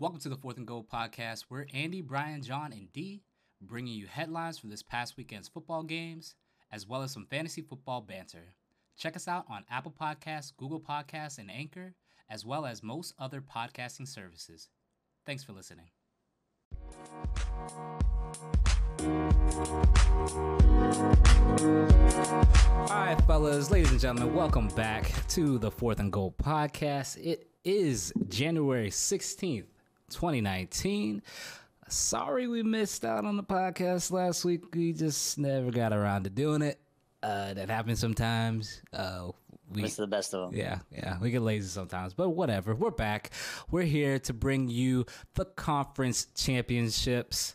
Welcome to the Fourth and Goal podcast. We're Andy, Brian, John, and D, bringing you headlines from this past weekend's football games, as well as some fantasy football banter. Check us out on Apple Podcasts, Google Podcasts, and Anchor, as well as most other podcasting services. Thanks for listening. All right, fellas, ladies and gentlemen, welcome back to the Fourth and Goal podcast. It is January 16th, 2019. Sorry we missed out on the podcast last week. We just never got around to doing it. Uh, that happens sometimes. Uh, we, It's the best of them. yeah, yeah, we get lazy sometimes, but whatever. We're back. We're here to bring you the conference championships.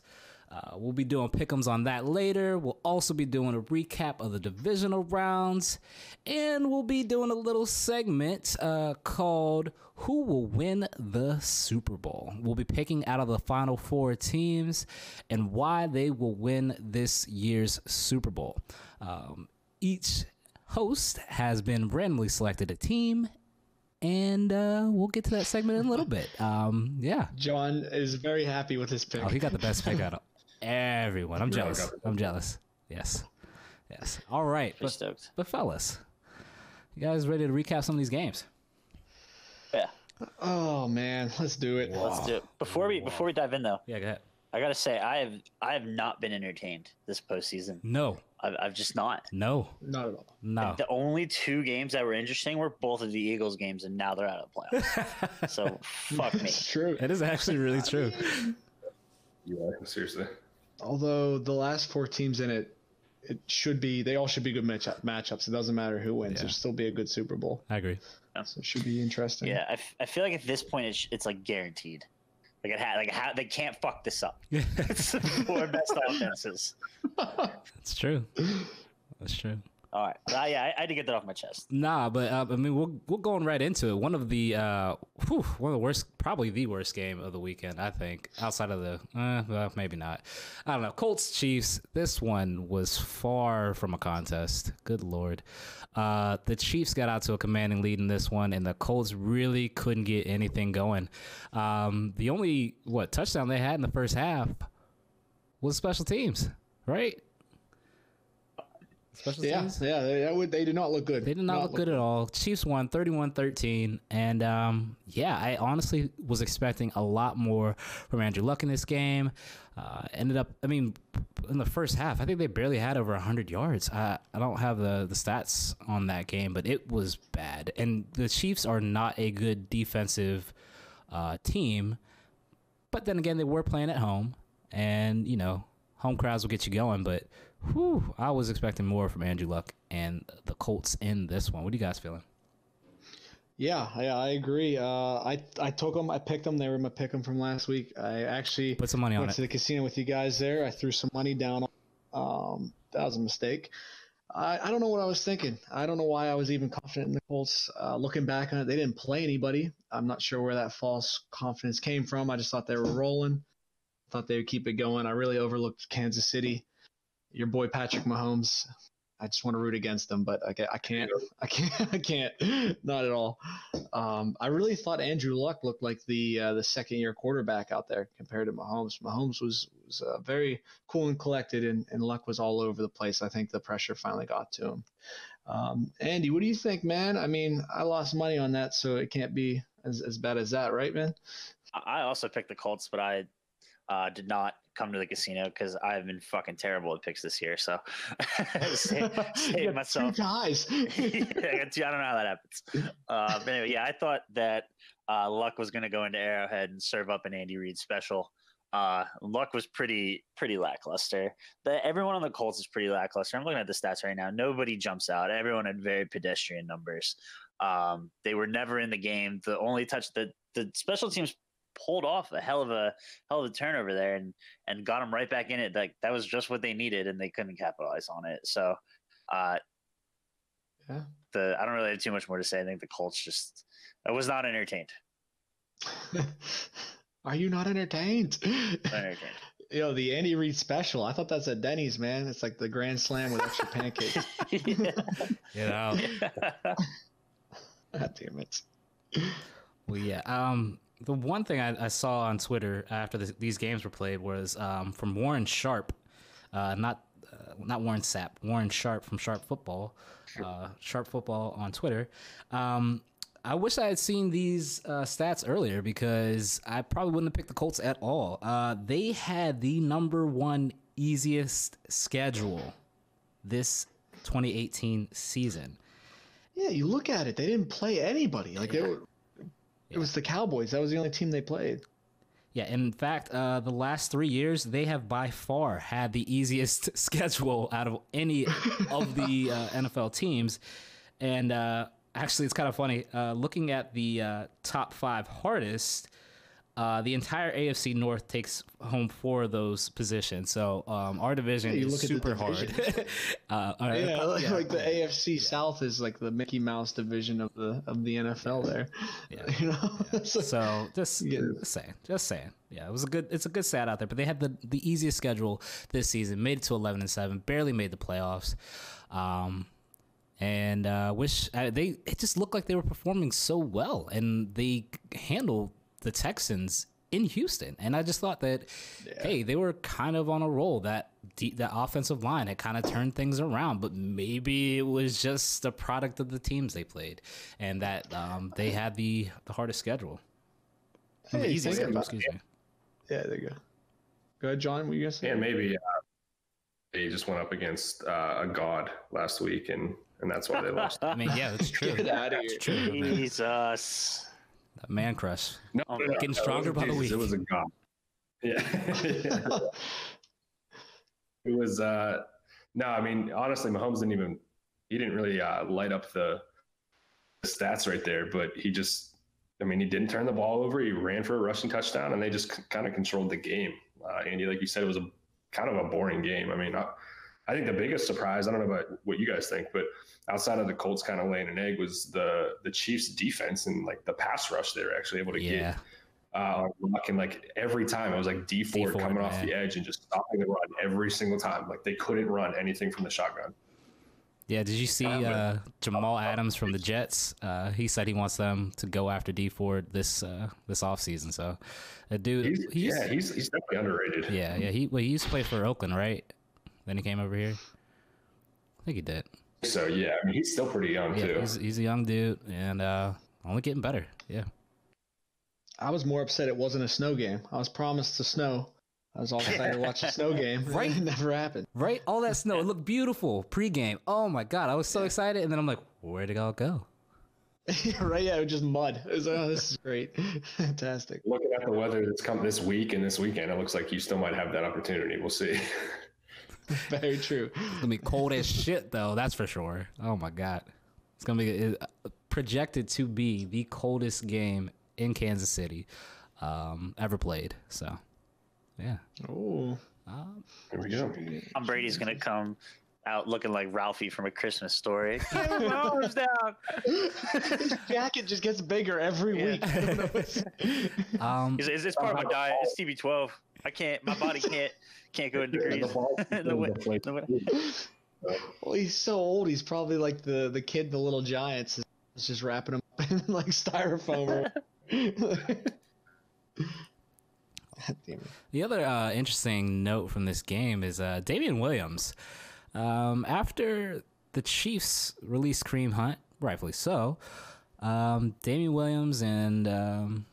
Uh, we'll be doing pickums on that later. We'll also be doing a recap of the divisional rounds, and we'll be doing a little segment uh, called "Who Will Win the Super Bowl." We'll be picking out of the final four teams and why they will win this year's Super Bowl. Um, each host has been randomly selected a team, and uh, we'll get to that segment in a little bit. Um, yeah. John is very happy with his pick. Oh, he got the best pick out of everyone. I'm jealous. I'm jealous. Yes. Yes. All right. But, stoked. but fellas, you guys ready to recap some of these games? Yeah, oh man, let's do it. let's do it. Before we before we dive in though, Yeah, go ahead. I gotta say I have I have not been entertained this postseason. No. I've, I've just not. No. Not at all. No. The only two games that were interesting were both of the Eagles games, and now they're out of the playoffs. so fuck me. It's true. It is actually really true. Yeah, seriously. Although the last four teams in it, it should be they all should be good match matchups. It doesn't matter who wins. Yeah. It'll still be a good Super Bowl. I agree. So it should be interesting. Yeah, I, f- I feel like at this point it's, it's like guaranteed. Like it ha- like ha- they can't fuck this up. It's the four best offenses. That's true. That's true. All right, uh, yeah, I, I had to get that off my chest. Nah, but uh, I mean, we're we're going right into it. One of the uh, whew, one of the worst, probably the worst game of the weekend, I think. Outside of the, uh, well, maybe not. I don't know. Colts Chiefs. This one was far from a contest. Good lord. Uh, the Chiefs got out to a commanding lead in this one, and the Colts really couldn't get anything going. Um, the only what touchdown they had in the first half was special teams, right? Special Yeah, teams. yeah, they, that would, they did not look good. They did not, look good at all. Chiefs won 31-13. And um, yeah, I honestly was expecting a lot more from Andrew Luck in this game. Uh, ended up, I mean, in the first half, I think they barely had over 100 yards. I, I don't have the, the stats on that game, but it was bad. And the Chiefs are not a good defensive uh, team. But then again, they were playing at home. And, you know, home crowds will get you going. But whew, I was expecting more from Andrew Luck and the Colts in this one. What are you guys feeling? Yeah, yeah, I agree. Uh, I I took them. I picked them. They were my pick them from last week. I actually Put some money on went it. to the casino with you guys there. I threw some money down. Um, that was a mistake. I, I don't know what I was thinking. I don't know why I was even confident in the Colts. Uh, looking back on it, they didn't play anybody. I'm not sure where that false confidence came from. I just thought they were rolling. Thought they would keep it going. I really overlooked Kansas City. Your boy Patrick Mahomes. I just want to root against them, but I, I can't. I can't. I can't. Not at all. Um, I really thought Andrew Luck looked like the uh, the second year quarterback out there compared to Mahomes. Mahomes was was uh, very cool and collected, and, and Luck was all over the place. I think the pressure finally got to him. Um, Andy, what do you think, man? I mean, I lost money on that, so it can't be as, as bad as that, right, man? I I also picked the Colts, but I uh, did not come to the casino because I've been fucking terrible at picks this year. So save, save myself. two ties. yeah, I two- I don't know how that happens. Uh, but anyway, yeah, I thought that uh, Luck was going to go into Arrowhead and serve up an Andy Reid special. Uh, Luck was pretty pretty lackluster. The, everyone on the Colts is pretty lackluster. I'm looking at the stats right now. Nobody jumps out. Everyone had very pedestrian numbers. Um, they were never in the game. The only touch that the special teams pulled off a hell of a hell of a turnover there and and got them right back in it. Like that was just what they needed, and they couldn't capitalize on it. So, uh, Yeah. the I don't really have too much more to say. I think the Colts just I was not entertained. Are you not entertained? Not entertained. You know, the Andy Reid special. I thought that's at Denny's, man. It's like the Grand Slam with extra pancakes. Get out. God damn it. Well, yeah. Um, the one thing I, I saw on Twitter after this, these games were played was um, from Warren Sharp, uh, not uh, not Warren Sapp, Warren Sharp from Sharp Football, uh, Sharp Football on Twitter. Um, I wish I had seen these uh, stats earlier because I probably wouldn't have picked the Colts at all. Uh, they had the number one easiest schedule this 2018 season. Yeah, you look at it; they didn't play anybody. Like they were. Yeah. It was the Cowboys. That was the only team they played. Yeah, in fact, uh, the last three years, they have by far had the easiest schedule out of any of the uh, NFL teams. And uh, actually, it's kind of funny. Uh, looking at the uh, top five hardest, uh, the entire AFC North takes home four of those positions. So um, our division Yeah, is super hard. uh, all right, Yeah, like, yeah. like the AFC South is like the Mickey Mouse division of the of the NFL. There, Yeah. you know. So- So just, Yeah. just saying, just saying. Yeah, it was a good. It's a good stat out there, but they had the the easiest schedule this season. Made it to eleven and seven. Barely made the playoffs. Um, and uh, wish uh, they. It just looked like they were performing so well, and they handled the Texans in Houston. And I just thought that, hey, they were kind of on a roll. That de- that offensive line had kind of turned things around, but maybe it was just a product of the teams they played, and that um, they had the the hardest schedule. The Hey, easiest think schedule, about excuse me. yeah, there you go. Go ahead, John. What you gonna say? And maybe uh, they just went up against uh, a god last week, and and that's why they lost. I mean, yeah, that's true. Get out of here. It's true. man. Jesus. That man crush. No, Oh, no, no, getting stronger by the Jesus, It was a god. Yeah. it was. uh No, I mean, honestly, Mahomes didn't even. He didn't really uh, light up the, the stats right there, but he just. I mean, he didn't turn the ball over. He ran for a rushing touchdown, and they just kind of controlled the game. Uh, Andy, like you said, it was a kind of a boring game. I mean, I, I think the biggest surprise. I don't know about what you guys think, but outside of the Colts kind of laying an egg was the the Chiefs' defense and like the pass rush they were actually able to get Yeah, uh, and like every time it was like Dee Ford Ford, coming off the edge and just stopping the run every single time. Like they couldn't run anything from the shotgun. yeah. Did you see uh, Jamal Adams from the Jets? Uh, he said he wants them to go after Dee Ford this uh, this offseason. So, a dude, He's, he's, yeah, he's he's definitely underrated. yeah, yeah. He well, he used to play for Oakland, right? Then he came over here. I think he did. So yeah, I mean he's still pretty young Yeah, too. he's, he's a young dude and uh, only getting better. Yeah. I was more upset it wasn't a snow game. I was promised to snow. I was all excited to watch a snow game. Right. It never happened. Right? All that snow. It looked beautiful pregame. Oh my god, I was so excited, and then I'm like, where did it all go? right? Yeah, it was just mud. It was, like, oh, this is great. Fantastic. Looking at the weather that's come this week and this weekend, it looks like you still might have that opportunity. We'll see. Very true. It's gonna be cold as shit, though. That's for sure. Oh my god, it's gonna be it, uh, projected to be the coldest game in Kansas City um, ever played. So, yeah. Oh, Um, Here we go. Tom Brady's gonna come out looking like Ralphie from a Christmas story. Give him Mahomes down. his jacket just gets bigger every Yeah. week. I don't know what's- um, It's, it's, it's part of my diet. It's TB12. I can't. My body can't can't go in degrees. The way- the way- well, he's so old. He's probably like the the kid the Little Giants. Is just wrapping him up in like styrofoam. or- God damn it. The other uh, interesting note from this game is uh, Damien Williams. Um, after the Chiefs released Kareem Hunt, rightfully so, um, Damien Williams and um,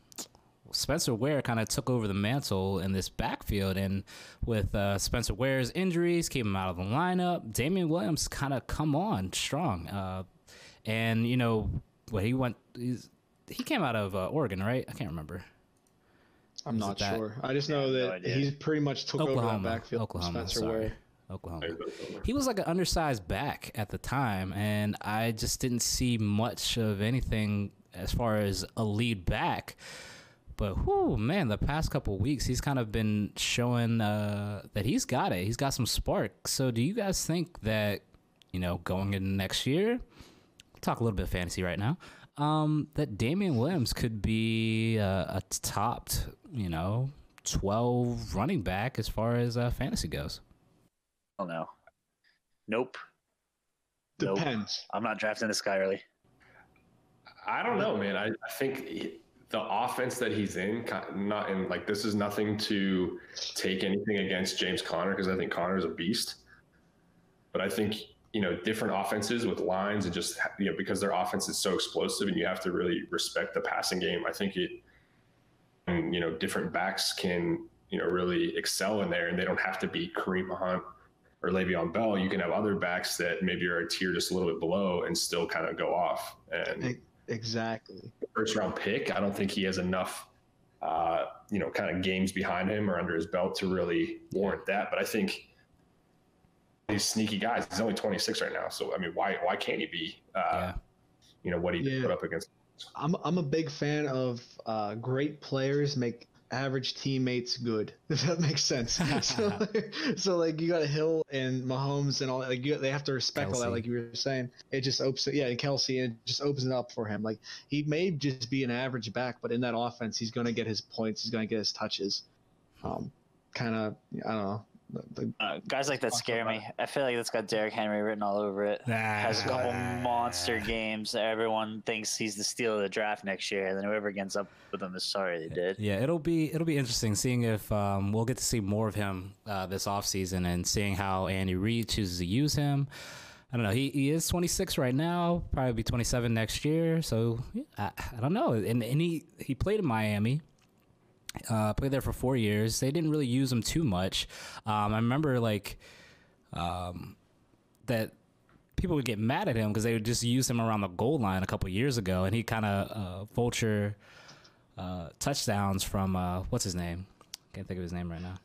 Spencer Ware kind of took over the mantle in this backfield. And with uh, Spencer Ware's injuries, keep him out of the lineup, Damien Williams kind of come on strong. Uh, and, you know, what he went, he's, he came out of uh, Oregon, right? I can't remember. I'm Was it not that- sure. I just know that idea. he's pretty much took over that Oklahoma. backfield. Oklahoma. Spencer sorry. Ware. Oklahoma. He was like an undersized back at the time, and I just didn't see much of anything as far as a lead back. But whoo, man, the past couple weeks he's kind of been showing uh, that he's got it. He's got some spark. So, do you guys think that you know going into next year? Talk a little bit of fantasy right now. Um, that Damien Williams could be uh, a topped, you know, twelve running back as far as uh, fantasy goes. Oh no. Nope. Nope. Depends. I'm not drafting this guy early. I don't know, man. I, I think he- the offense that he's in, not in like this is nothing to take anything against James Conner because I think Conner is a beast. But I think you know different offenses with lines and just you know because their offense is so explosive and you have to really respect the passing game. I think it, and you know different backs can you know really excel in there and they don't have to be Kareem Hunt or Le'Veon Bell. You can have other backs that maybe are a tier just a little bit below and still kind of go off and. Exactly. First round pick. I don't think he has enough, uh, you know, kind of games behind him or under his belt to really warrant that. But I think these sneaky guys. He's only 26 right now, so I mean, why why can't he be? Uh, yeah. You know what he yeah. put up against. I'm I'm a big fan of uh, great players make average teammates good. If that makes sense. so, like, so like you got a Hill and Mahomes and all that. Like you, they have to respect Kelce. all that. Like you were saying, it just opens. Yeah, and Kelce, and it just opens it up for him. Like he may just be an average back, but in that offense, he's going to get his points. He's going to get his touches. Um, kind of, I don't know. The, uh, guys like that scare me. I feel like it's got Derrick Henry written all over it. Nah, Has a couple monster games. Everyone thinks he's the steal of the draft next year, and then whoever gets up with him is sorry they did. Yeah, it'll be it'll be interesting seeing if um, we'll get to see more of him uh, this offseason and seeing how Andy Reid chooses to use him. I don't know. He, he is 26 right now. Probably be 27 next year. So I, I don't know. And, and he he played in Miami. Uh, played there for four years. They didn't really use him too much. Um, I remember like um, that people would get mad at him because they would just use him around the goal line a couple years ago, and he kind of uh, vulture uh, touchdowns from uh, what's his name? Can't think of his name right now.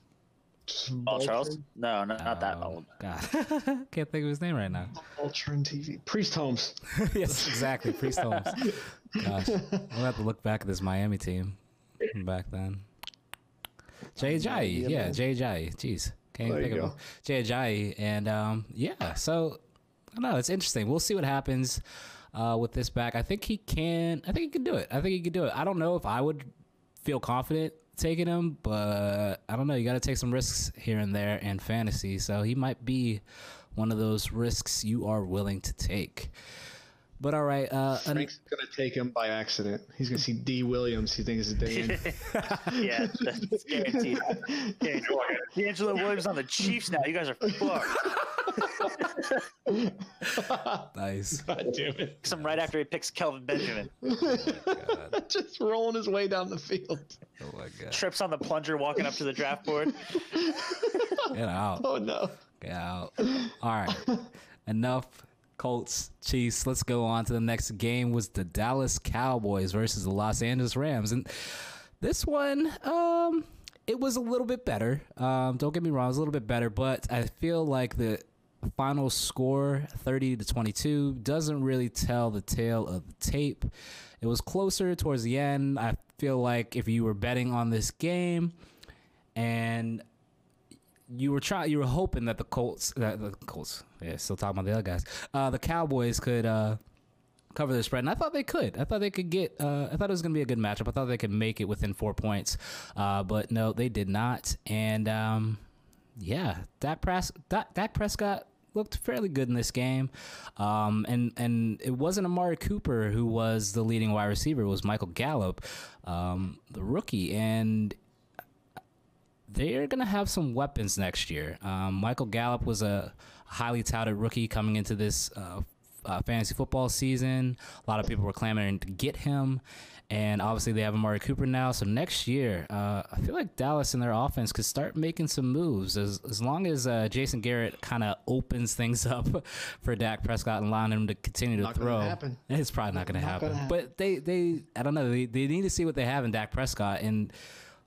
Paul Charles? No, no not that oh, old. God, can't think of his name right now. Ultron TV. Priest Holmes. yes, exactly. Priest Holmes. Gosh, we'll have to look back at this Miami team back then. Jay Ajayi, yeah, Jay Ajayi. Jeez, can't even think of him. Jay and um, yeah. So I don't know. It's interesting. We'll see what happens uh, with this back. I think he can. I think he can do it. I think he can do it. I don't know if I would feel confident taking him, but I don't know. You got to take some risks here and there in fantasy. So he might be one of those risks you are willing to take. But all right, uh, Frank's an- gonna take him by accident. He's gonna see D. Williams. He thinks it's Dan. yeah, that's guaranteed. guaranteed. DeAngelo Williams on the Chiefs now. You guys are fucked. nice. God damn it. Some right after he picks Kelvin Benjamin. Oh Just rolling his way down the field. Oh my god. Trips on the plunger walking up to the draft board. Get out. Oh no. Get out. All right. Enough Colts, Chiefs. Let's go on to the next game. Was the Dallas Cowboys versus the Los Angeles Rams, and this one, um, it was a little bit better. Um, don't get me wrong, it was a little bit better, but I feel like the final score, thirty to twenty-two, doesn't really tell the tale of the tape. It was closer towards the end. I feel like if you were betting on this game, and you were trying, you were hoping that the Colts, that the Colts, yeah, still talking about the other guys, uh, the Cowboys could uh, cover the spread, and I thought they could. I thought they could get. Uh, I thought it was going to be a good matchup. I thought they could make it within four points, uh, but no, they did not. And um, yeah, that press, that Dak Prescott looked fairly good in this game. Um, and and it wasn't Amari Cooper who was the leading wide receiver. It was Michael Gallup, um, the rookie, and they're going to have some weapons next year. Um, Michael Gallup was a highly touted rookie coming into this uh, uh, fantasy football season. A lot of people were clamoring to get him. And obviously, they have Amari Cooper now. So next year, uh, I feel like Dallas and their offense could start making some moves as, as long as uh, Jason Garrett kind of opens things up for Dak Prescott and allowing him to continue to not throw. It's probably not, not going to happen. happen. But they, they, I don't know. They, they need to see what they have in Dak Prescott. And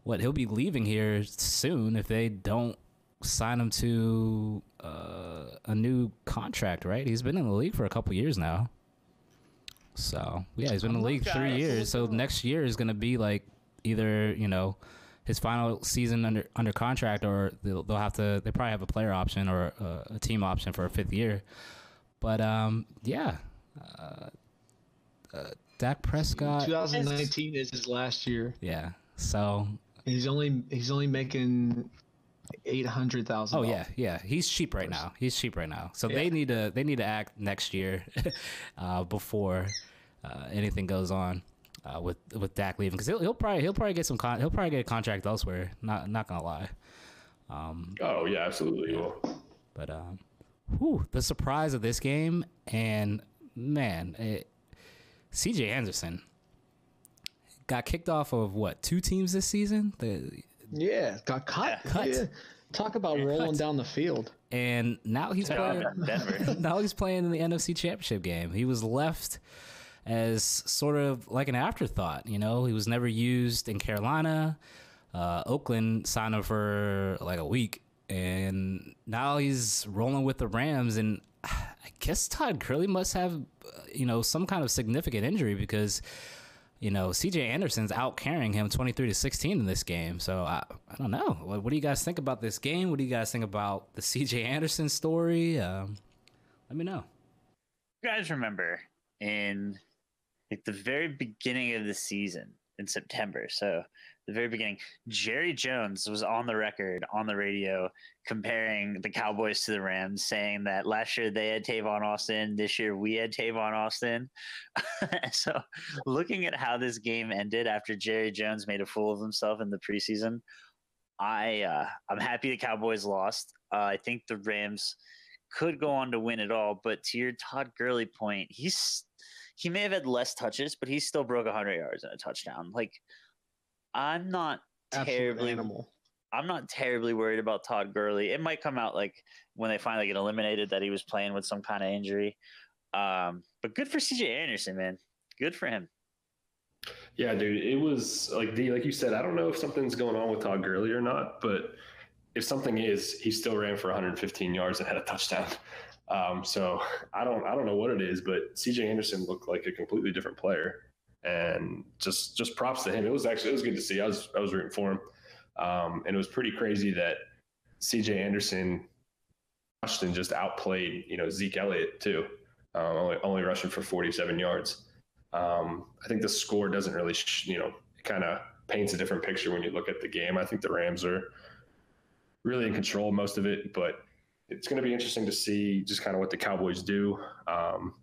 what he'll be leaving here soon if they don't sign him to uh, a new contract. Right? He's been in the league for a couple years now. So yeah, he's been in the league three years. So next year is going to be like either you know his final season under under contract, or they'll, they'll have to they probably have a player option or a, a team option for a fifth year. But um, yeah, uh, uh, Dak Prescott. 2019 is his last year. Yeah, so He's only he's only making eight hundred thousand. Oh yeah, yeah. He's cheap right now. He's cheap right now. So yeah. they need to they need to act next year uh, before uh, anything goes on. uh, with with Dak leaving because he'll, he'll probably he'll probably get some con- he'll probably get a contract elsewhere. Not not gonna lie. Um, oh yeah, absolutely. Will. but um, whew, the surprise of this game and man, it, C.J. Anderson got kicked off of what two teams this season? The Yeah, got cut. Cut. Yeah. Talk about Yeah, rolling cut. down the field. and now he's playing. in now he's playing in the NFC Championship game. He was left as sort of like an afterthought. You know, he was never used in Carolina. Uh, Oakland signed him for like a week, and now he's rolling with the Rams. And I guess Todd Gurley must have, uh, you know, some kind of significant injury because. You know, CJ Anderson's out carrying him 23 to 16 in this game. So I, I don't know. What, what do you guys think about this game? What do you guys think about the CJ Anderson story? Um, let me know. you guys remember in like the very beginning of the season in September, so the very beginning, Jerry Jones was on the record on the radio comparing the Cowboys to the Rams, saying that last year they had Tavon Austin, this year we had Tavon Austin. so looking at how this game ended after Jerry Jones made a fool of himself in the preseason, I uh, I'm happy the Cowboys lost. Uh, I think the Rams could go on to win it all. But to your Todd Gurley point, he's he may have had less touches, but he still broke 100 yards and a touchdown. Like I'm not Absolute terribly animal. I'm not terribly worried about Todd Gurley. It might come out like when they finally get eliminated that he was playing with some kind of injury. Um, but good for CJ Anderson, man. Good for him. Yeah, dude, it was like D, like you said. I don't know if something's going on with Todd Gurley or not, but if something is, he still ran for 115 yards and had a touchdown. Um, so I don't, I don't know what it is, but CJ Anderson looked like a completely different player, and just, just props to him. It was actually, it was good to see. I was, I was rooting for him, um, and it was pretty crazy that CJ Anderson and just outplayed, you know, Zeke Elliott too, uh, only, only rushing for 47 yards. Um, I think the score doesn't really, sh- you know, kind of paints a different picture when you look at the game. I think the Rams are really in control most of it, but it's going to be interesting to see just kind of what the Cowboys do. Um,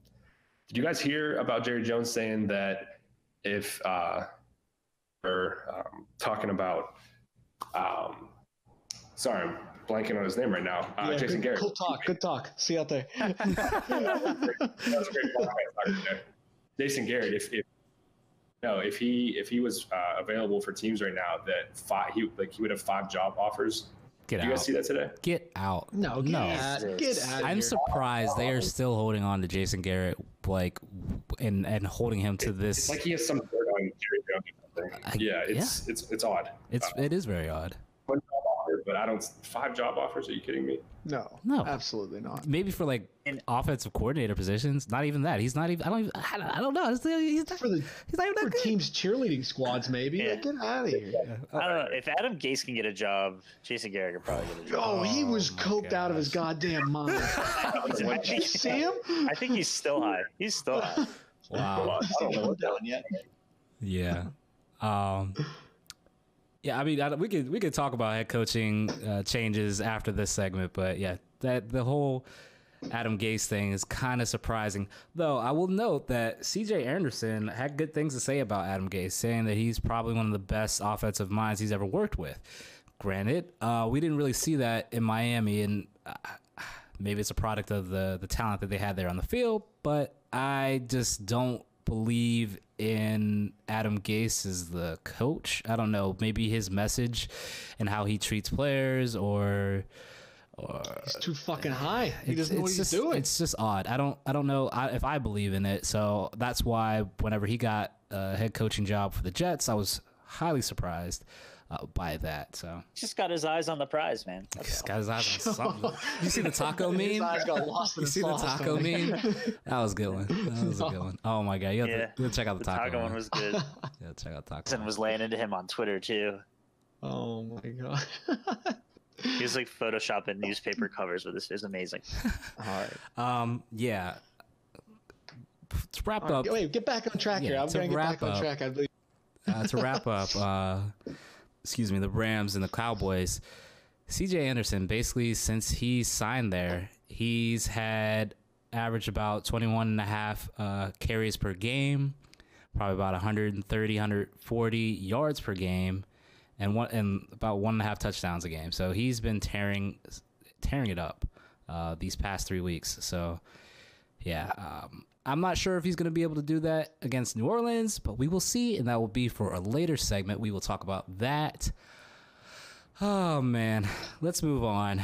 did you guys hear about Jerry Jones saying that if uh, we're um, talking about, um, sorry, I'm blanking on his name right now, uh, Yeah, Jason good, Garrett. Cool talk. Good talk. See you out there. That was a great podcast. Jason Garrett, if, if no, if he if he was uh, available for teams right now, that five he like he would have five job offers. Get Did you guys out. see that today? Get out. no, get No. out. Get out. I'm here. surprised they are still holding on to Jason Garrett, like, and and holding him to It's this. like he has some dirt on Jerry Jones or something. Yeah, it's it's it's odd. It's uh, it is very odd. One job offer, but I don't five job offers. Are you kidding me? no, No. absolutely not. Maybe for like And- offensive coordinator positions. Not even that. He's not even. I don't. Even, I don't, I don't know. He's, he's not, For the he's not even for good. teams cheerleading squads, maybe. Yeah. Like, get out of here. I don't know. If Adam Gase can get a job, Jason Garrett could probably get a job. Oh, he was Oh, my coked out of his goddamn mind. He's- I, Did you think, see him? I think he's still high. He's still high. Wow. He's not come down yet. Yeah. Um. Yeah, I mean, I, we could we could talk about head coaching uh, changes after this segment, but yeah, that the whole Adam Gase thing is kind of surprising. Though I will note that C.J. Anderson had good things to say about Adam Gase, saying that he's probably one of the best offensive minds he's ever worked with. Granted, uh, we didn't really see that in Miami, and uh, maybe it's a product of the the talent that they had there on the field. But I just don't believe in Adam Gase is the coach. I don't know, maybe his message and how he treats players, or or He's too fucking high. He it's- doesn't know what he's just, doing. It's just odd. I don't I don't know I, if I believe in it. So that's why whenever he got a head coaching job for the Jets, I was highly surprised uh, by that. So Just got his eyes on the prize, man. he's got his eyes on something. You see the taco meme? His eyes got lost in You the see the taco meme? That was a good one. That was a good one. Oh my god, you have, Yeah. to, you to check out the, The taco, taco one one. was good. Yeah, check out taco. and was laying into him on Twitter too. Oh my god. He was like photoshopping newspaper covers with this. It was amazing. All right. Um, yeah. To wrap All right, up, Wait, get back on track here. I'm to gonna get wrap back on track. I believe. uh, to wrap up, uh, excuse me, the Rams and the Cowboys. CJ Anderson, basically, since he signed there, he's had average about 21 and a half uh, carries per game, probably about 130, 140 yards per game, and one and about one and a half touchdowns a game. So he's been tearing tearing it up uh, these past three weeks. So yeah, um, I'm not sure if he's going to be able to do that against New Orleans, but we will see, and that will be for a later segment. We will talk about that. Oh man, let's move on.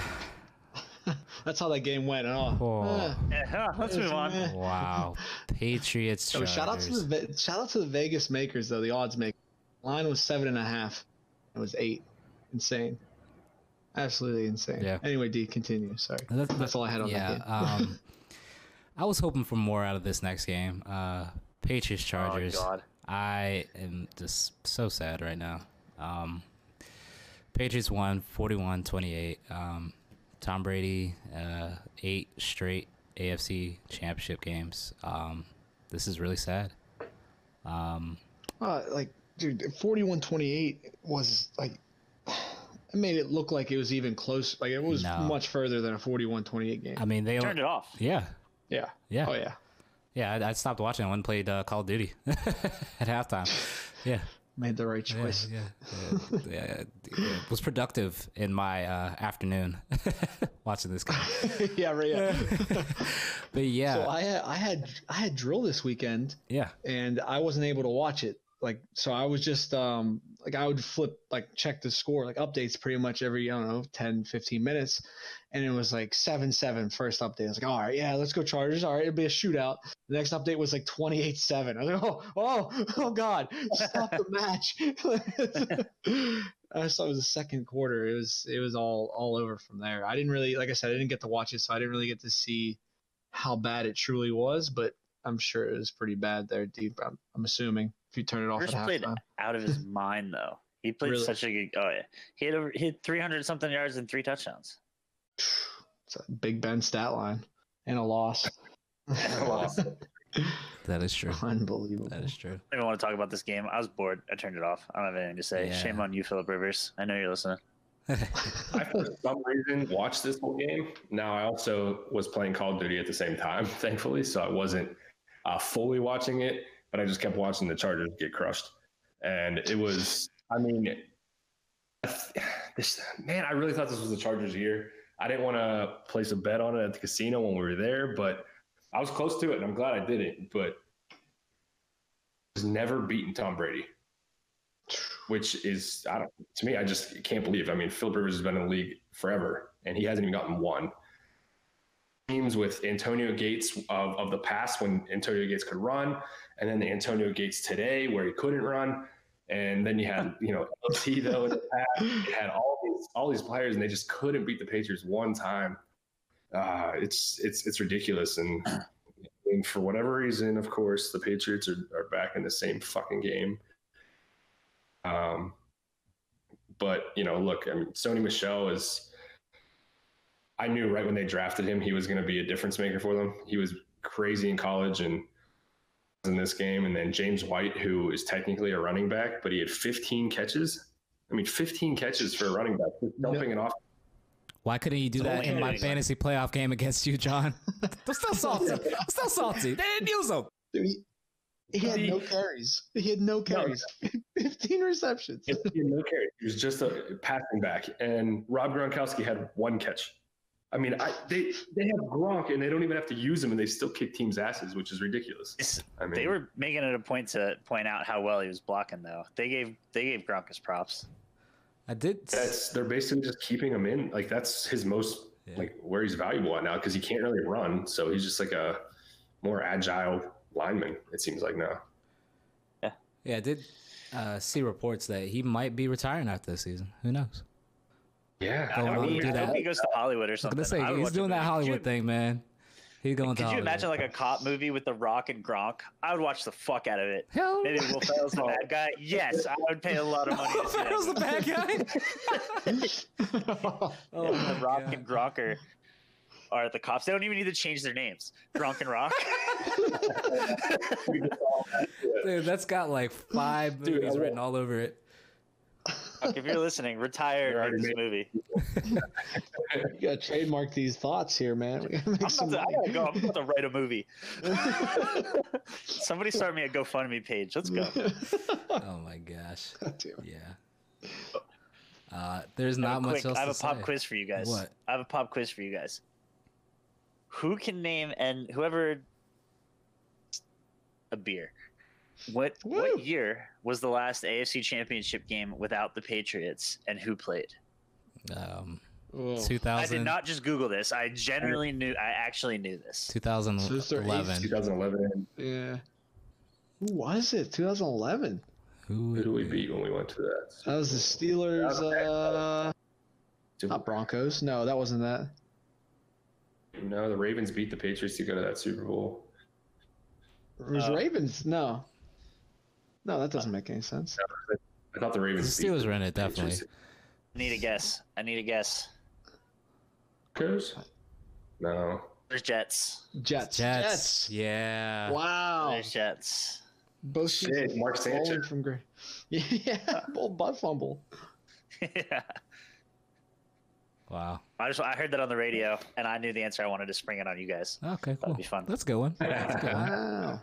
That's how that game went. Oh, Oh. Yeah, let's move on. Wow, Patriots. So shout out to the shout out to the Vegas makers though. The odds maker line was seven and a half. It was eight. Insane. Absolutely insane. Yeah. Anyway, D, continue. Sorry. That's, That's all I had on yeah, that game. um, I was hoping for more out of this next game. Uh, Patriots Chargers. Oh God. I am just so sad right now. Um, Patriots won 41 28. Um, Tom Brady, uh, eight straight AFC championship games. Um, this is really sad. Um, Uh, like, dude, 41-28 was like it made it look like it was even close. Like it was No. much further than a 41-28 game. I mean, they Turned it off. Yeah. Yeah. Yeah. Oh yeah. Yeah. I, I stopped watching. I went and played uh, Call of Duty at halftime. Yeah. Made the right choice. yeah, yeah, yeah, yeah. It was productive in my uh, afternoon watching this game. Yeah, right. Yeah. But yeah, So I had I had I had drill this weekend yeah, and I wasn't able to watch it. Like so I was just um like I would flip like check the score like updates pretty much every I don't know 10 15 minutes and it was like 7-7 first update. I was like, "All right, yeah, let's go Chargers. All right, it'll be a shootout." The next update was like 28-7. I was like, "Oh, oh, oh god, stop the match." I saw it was the second quarter. It was it was all all over from there. I didn't really like I said I didn't get to watch it, so I didn't really get to see how bad it truly was, but I'm sure it was pretty bad there, deep. I'm, I'm assuming if you turn it off Bruce at played halftime. out of his mind though. He played Really? such a good. Oh yeah, he had over, he had 300 something yards and three touchdowns. It's a Big Ben stat line and a loss. And a loss. that is true. Unbelievable. That is true. I don't even want to talk about this game. I was bored. I turned it off. I don't have anything to say. Yeah. Shame on you, Philip Rivers. I know you're listening. I, for some reason, watched this whole game. Now, I also was playing Call of Duty at the same time, thankfully, so I wasn't uh, fully watching it, but I just kept watching the Chargers get crushed. And it was, I mean, this man, I really thought this was the Chargers' year. I didn't want to place a bet on it at the casino when we were there, but I was close to it, and I'm glad I did it. But was never beaten Tom Brady which is I don't to me I just can't believe. I mean, Philip Rivers has been in the league forever, and he hasn't even gotten one. Teams with Antonio Gates of, of the past when Antonio Gates could run, and then the Antonio Gates today where he couldn't run, and then you had you know LT though in the past. You had all these all these players, and they just couldn't beat the Patriots one time. Uh, it's it's it's ridiculous, and, and for whatever reason, of course, the Patriots are, are back in the same fucking game. Um, but you know, look, I mean, Sony Michel is. I knew right when they drafted him, he was going to be a difference maker for them. He was crazy in college and in this game, and then James White, who is technically a running back, but he had 15 catches. I mean, 15 catches for a running back, just dumping it off. Why couldn't you do So that in my fantasy playoff game against you, John? They're still salty. They're still salty. They didn't use them. Dude, he, he had no carries. He had no carries. 15 receptions. He had no carry. He was just a passing back, and Rob Gronkowski had one catch. I mean, I, they they have Gronk, and they don't even have to use him, and they still kick teams' asses, which is ridiculous. I mean, They were making it a point to point out how well he was blocking, though. They gave they gave Gronk his props. I did. that's they're basically just keeping him in. Like that's his most Yeah. like where he's valuable at now because he can't really run, so he's just like a more agile lineman. It seems like now. Yeah. Yeah, I did uh, see reports that he might be retiring after this season. Who knows? Yeah, I, Going on mean, to do I that. hope he goes to Hollywood or I'm something. gonna say I he's doing that. Hollywood Could thing, man. He's going You, to could you Hollywood. imagine like a cop movie with The Rock and Gronk? I would watch the fuck out of it. Hell, Maybe Will Ferrell's the bad guy. Yes, I would pay a lot of money. Will To see Ferrell's the bad guy. oh, the Rock God. and Gronk are, are the cops. They don't even need to change their names. Gronk and Rock. Dude, that's got like five movies I written all over it. Fuck, if you're listening, retire You're and already this movie. You gotta trademark these thoughts here, man. We gotta make I'm some about, to, I gotta go. I'm about to write a movie. Somebody start me a GoFundMe page. Let's go. Oh my gosh. Damn. Yeah. Uh, there's not a much else I have to a pop say. quiz for you guys. What? I have a pop quiz for you guys. Who can name and whoever a beer? What Woo. what year was the last AFC Championship game without the Patriots, and who played? Um, 2000, I did not just Google this. I generally knew. I actually knew this. 2011. 2011. Yeah. Who was it? 2011. Who did we beat when we went to that? That was the Steelers. Uh, not Broncos. No, that wasn't that. No, the Ravens beat the Patriots to go to that Super Bowl. It was Uh, Ravens. No. No, that doesn't uh, make any sense. I thought the The Ravens. beat Steelers the were in it, definitely. I need a guess. I need a guess. Broncos? Uh, no. There's Jets. Jets. Jets. Yeah. Wow. There's Jets. Both Shit, teams Mark Sanchez. from great. Yeah, old butt fumble. yeah. Wow. I just I heard that on the radio, and I knew the answer. I wanted to spring it on you guys. Okay, cool. That'd be fun. That's a good one. That's a good one. Wow.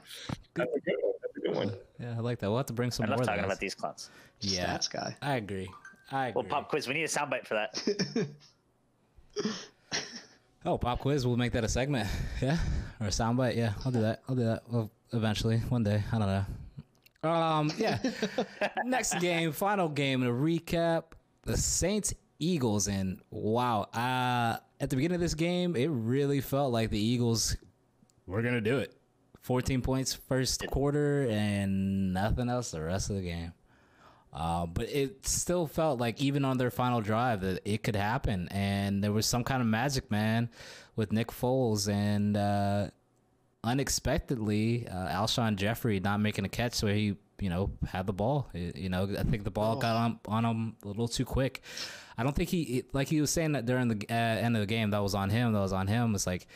That's a good one. That's a good one. Yeah, I like that. We'll have to bring some I love more of talking those. about these clowns. Yeah, Stats guy. I agree. I agree. Well, pop quiz. We need a soundbite for that. Oh, pop quiz. We'll make that a segment. Yeah, or a soundbite. Yeah, I'll do that. I'll do that. Well, eventually, one day. I don't know. Um, yeah. Next game, final game to recap: the Saints Eagles. And wow, uh, at the beginning of this game, it really felt like the Eagles were gonna do it. 14 points first quarter and nothing else the rest of the game. Uh, but it still felt like even on their final drive that it could happen, and there was some kind of magic, man, with Nick Foles and uh, unexpectedly uh, Alshon Jeffery not making a catch where he, you know, had the ball. Y- You know, I think the ball got on on him a little too quick. I don't think he like he was saying that during the uh, end of the game that was on him. That was on him. It's like,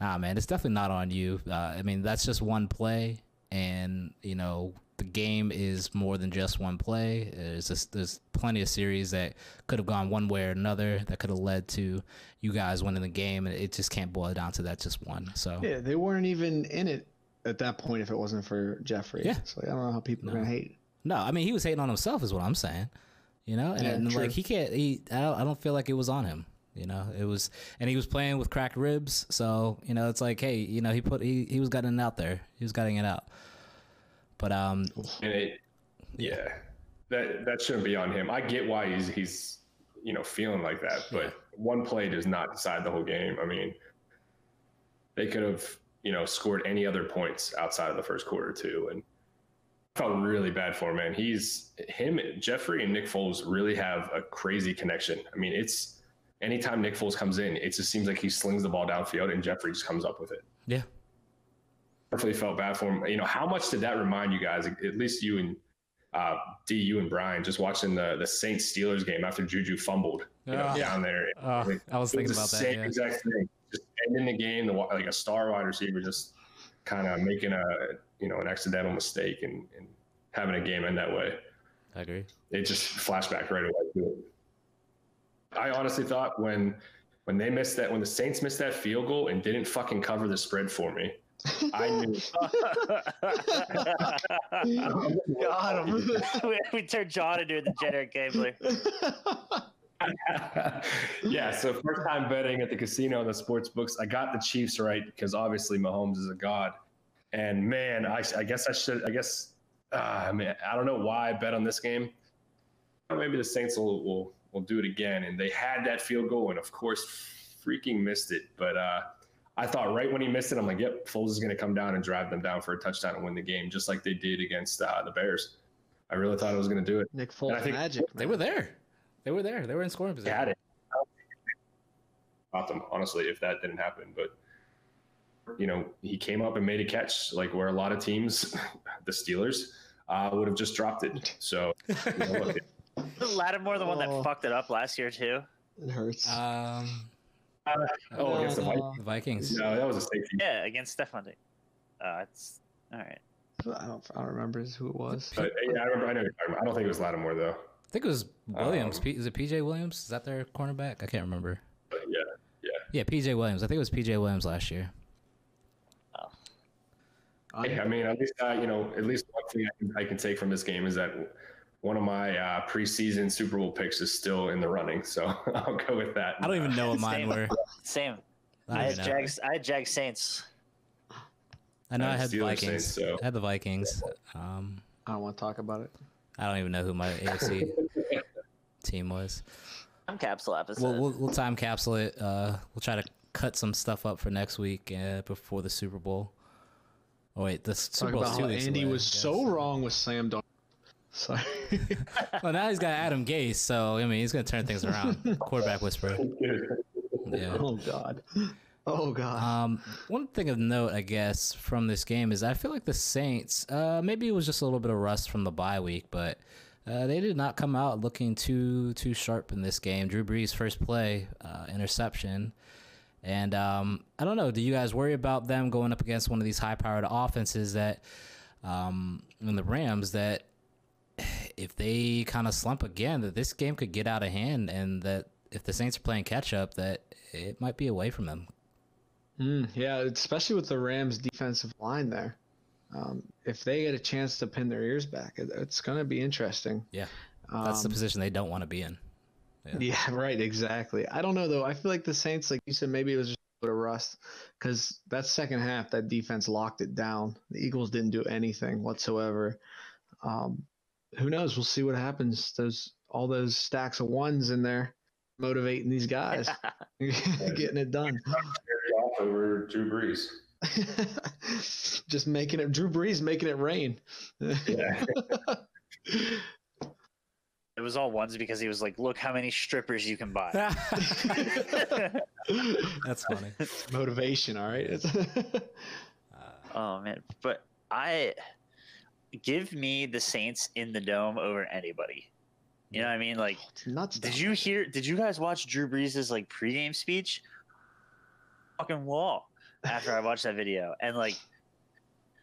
nah, man, it's definitely not on you. Uh, I mean, that's just one play, and you know the game is more than just one play. There's just, there's plenty of series that could have gone one way or another that could have led to you guys winning the game, and it just can't boil down to that just one. So yeah, they weren't even in it at that point if it wasn't for Jeffery. Yeah. So I don't know how people are gonna hate. no, I mean he was hating on himself, is what I'm saying. You know, and, Yeah, and, like he can't. He I don't, I don't feel like it was on him. You know, it was, and he was playing with cracked ribs. So you know, it's like, hey, you know, he put he he was getting it out there. He was getting it out. But um, And it, yeah, that that shouldn't be on him. I get why he's he's you know feeling like that, but one play does not decide the whole game. I mean, they could have you know scored any other points outside of the first quarter too, and felt really bad for him. Man, he's him, Jeffery, and Nick Foles really have a crazy connection. I mean, it's anytime Nick Foles comes in, it just seems like he slings the ball downfield and Jeffery just comes up with it yeah, definitely felt bad for him. You know, how much did that remind you guys? At least you and uh, D, you and Brian, just watching the the Saints Steelers game after Juju fumbled you know, Yeah. down there. uh, Like, I was thinking the about that. same Yeah. exact thing. Just ending the game, the, like a star wide receiver just kind of making a you know an accidental mistake and, and having a game end that way. I agree. It just flashback right away to it. I honestly thought when when they missed that when the Saints missed that field goal and didn't fucking cover the spread for me, I knew Got him. we, we turned John into a degenerate gambler. yeah, so first time betting at the casino and the sports books. I got the Chiefs right because obviously Mahomes is a god. And man, I, I guess I should, I guess, uh, man, I don't know why I bet on this game. Maybe the Saints will, will, will do it again. And they had that field goal and, of course, freaking missed it. But uh, I thought right when he missed it, I'm like, yep, Foles is going to come down and drive them down for a touchdown and win the game, just like they did against uh, the Bears. I really thought I was going to do it. Nick And I Foles think- magic. They were there. They were there. They were in scoring They position. had it. About them, honestly, if that didn't happen. But you know, he came up and made a catch, like where a lot of teams, the Steelers, uh, would have just dropped it. So you know, look, Lattimore, the one Oh. that fucked it up last year too. It hurts. Um, oh, against the Vikings. the Vikings. No, that was a safety. Yeah, against Stefon Diggs. Uh, it's all right. I don't. I don't remember who it was. But yeah, I remember. I know. you're talking about. I don't think it was Lattimore though. I think it was Williams. Um, P- is it PJ Williams? Is that their cornerback? I can't remember. But yeah, Yeah, PJ Williams. I think it was PJ Williams last year. Hey, I mean, at least uh, you know, at least one thing I can, I can take from this game is that one of my uh, preseason Super Bowl picks is still in the running, so I'll go with that. I don't even know what mine Same. were. Same. I, I had even. Jags. I had Jags Saints. I know I I had had the Vikings. Saints, so- I had the Vikings. Um, I don't want to talk about it. I don't even know who my AFC team was. Time capsule episode. We'll, we'll, we'll time capsule it. Uh, we'll try to cut some stuff up for next week uh, before the Super Bowl. Oh wait, the Super Bowl. about two Andy away, was so wrong with Sam Darnold. Sorry. Well, now he's got Adam Gase, so I mean he's gonna turn things around. Quarterback whisperer. Yeah. oh God. Oh God. Um, one thing of note, I guess, from this game is I feel like the Saints. Uh, maybe it was just a little bit of rust from the bye week, but uh, they did not come out looking too too sharp in this game. Drew Brees' first play, uh, interception, and um, I don't know. Do you guys worry about them going up against one of these high-powered offenses that, um, in the Rams that if they kind of slump again, that this game could get out of hand, and that if the Saints are playing catch up, that it might be away from them. Mm, yeah, especially with the Rams' defensive line there. Um, if they get a chance to pin their ears back, it, it's going to be interesting. Yeah, That's the Um, position they don't want to be in. Yeah, right, exactly. I don't know though. I feel like the Saints, like you said, maybe it was just a bit of rust because that second half, that defense locked it down. The Eagles didn't do anything whatsoever. Um, who knows? We'll see what happens. Those all those stacks of ones in there motivating these guys, getting it done. off over Drew Brees. just making it. Drew Brees making it rain. Yeah. it was all ones because he was like, "Look how many strippers you can buy." That's funny. Motivation. All right. oh man, but I give me the Saints in the dome over anybody. You know what I mean? Like, oh, nuts. did you hear? Did you guys watch Drew Brees's like pregame speech? Fucking wall. After I watched that video, and like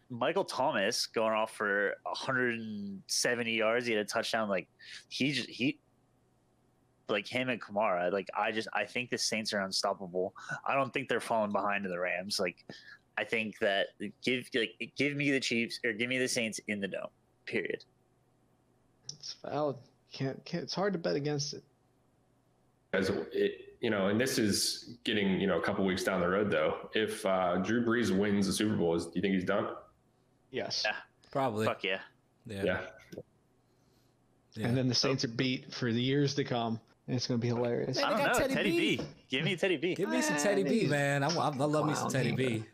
Michael Thomas going off for 170 yards, he had a touchdown. Like he just he like him and Kamara. Like I just I think the Saints are unstoppable. I don't think they're falling behind to the Rams. Like I think that give like give me the Chiefs or give me the Saints in the dome. Period. It's valid. Can't, can't. It's hard to bet against it. As it, you know, and this is getting you know a couple weeks down the road though. If uh, Drew Brees wins the Super Bowl, is, do you think he's done? Yes. Yeah. Probably. Fuck yeah. Yeah. Yeah. Yeah. And then the Saints are beat for the years to come. And it's going to be hilarious. Man, I don't got know. Teddy Teddy, B. B. Give me Teddy B. Give me some Ah, Teddy B, man. I, I, I love me some Teddy clowning. B.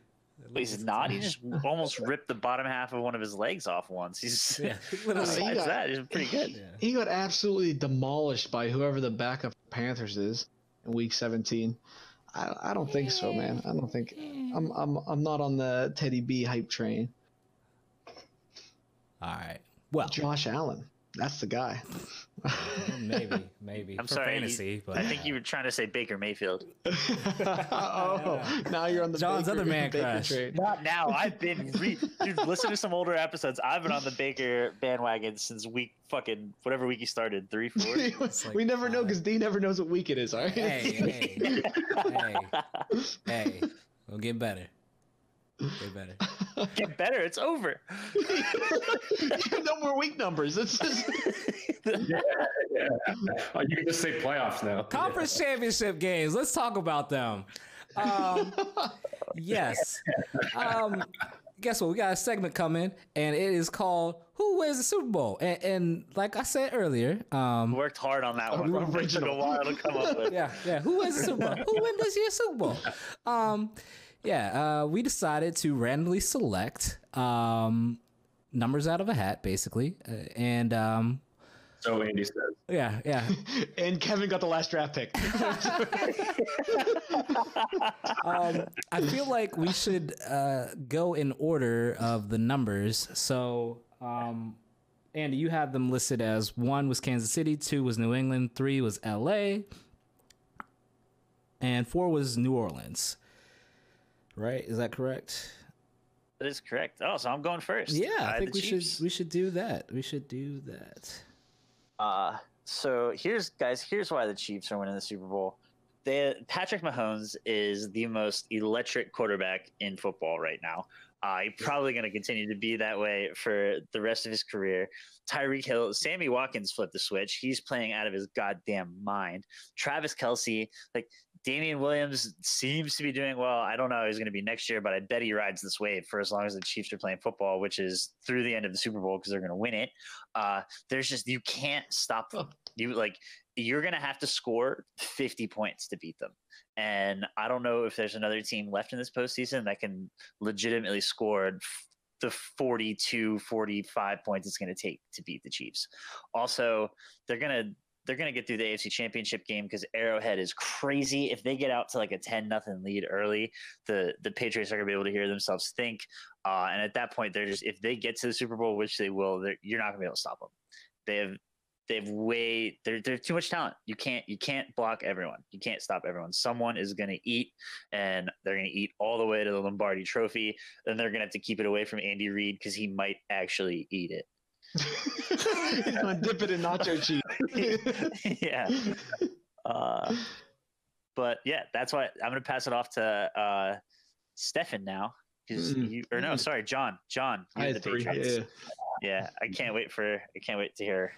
He's not. He just almost ripped the bottom half of one of his legs off once. He's Yeah. besides he got- that, he's pretty good. Yeah. He got absolutely demolished by whoever the backup Panthers is in Week 17. I, I don't think so, man. I don't think I'm I'm I'm not on the Teddy B hype train. All right. Well, Josh Allen, that's the guy. maybe, maybe. I'm for sorry, fantasy, but I think you were trying to say Baker Mayfield. oh, now you're on the John's Baker- other man Baker crush. train. Not now. I've been re- dude. Listen to some older episodes. I've been on the Baker bandwagon since week fucking whatever week he started, three, four. like we never know because D never knows what week it is. All right. Hey, hey, hey, hey. We'll get better. Get better. Get better. It's over. no more week numbers. It's just yeah. Oh, you can just say playoffs now. Conference championship games. Let's talk about them. Um, yes. Um, guess what? We got a segment coming, and it is called "Who Wins the Super Bowl?" And, and like I said earlier, um, Worked hard on that one. It took a Original. while to come up with. yeah, yeah. Who wins the Super Bowl? Who wins this year's Super Bowl? Um, yeah, uh, we decided to randomly select um, numbers out of a hat, basically, uh, and um, So Andy says. yeah, yeah. and Kevin got the last draft pick. um, I feel like we should uh, go in order of the numbers. So, um, Andy, you have them listed as one was Kansas City, two was New England, three was L.A., and four was New Orleans. Right? Is that correct? That is correct. Oh, so I'm going first. Yeah, I think we Chiefs. should we should do that. We should do that. Uh, so here's guys. Here's why the Chiefs are winning the Super Bowl. They, Patrick Mahomes is the most electric quarterback in football right now. Uh, he's probably going to continue to be that way for the rest of his career. Tyreek Hill, Sammy Watkins flipped the switch. He's playing out of his goddamn mind. Travis Kelce, like Damien Williams seems to be doing well. I don't know how he's going to be next year, but I bet he rides this wave for as long as the Chiefs are playing football, which is through the end of the Super Bowl because they're going to win it. Uh, there's just, you can't stop them. You like, you're going to have to score 50 points to beat them. And I don't know if there's another team left in this postseason that can legitimately score the 42, 45 points it's going to take to beat the Chiefs. Also, they're going to they're going to get through the AFC Championship game because Arrowhead is crazy. If they get out to like a 10 nothing lead early, the the Patriots are going to be able to hear themselves think. Uh, and at that point, they're just if they get to the Super Bowl, which they will, you're not going to be able to stop them. They have they've way they're they're too much talent. You can't you can't block everyone. You can't stop everyone. Someone is going to eat, and they're going to eat all the way to the Lombardi Trophy. Then they're going to have to keep it away from Andy Reid because he might actually eat it. He's gonna dip it in nacho cheese. yeah. Uh, but yeah, that's why I'm gonna pass it off to uh, Stefan now. Because Mm. you or no, sorry, John. John, I the three. Patriots. Yeah. Yeah, I can't wait for I can't wait to hear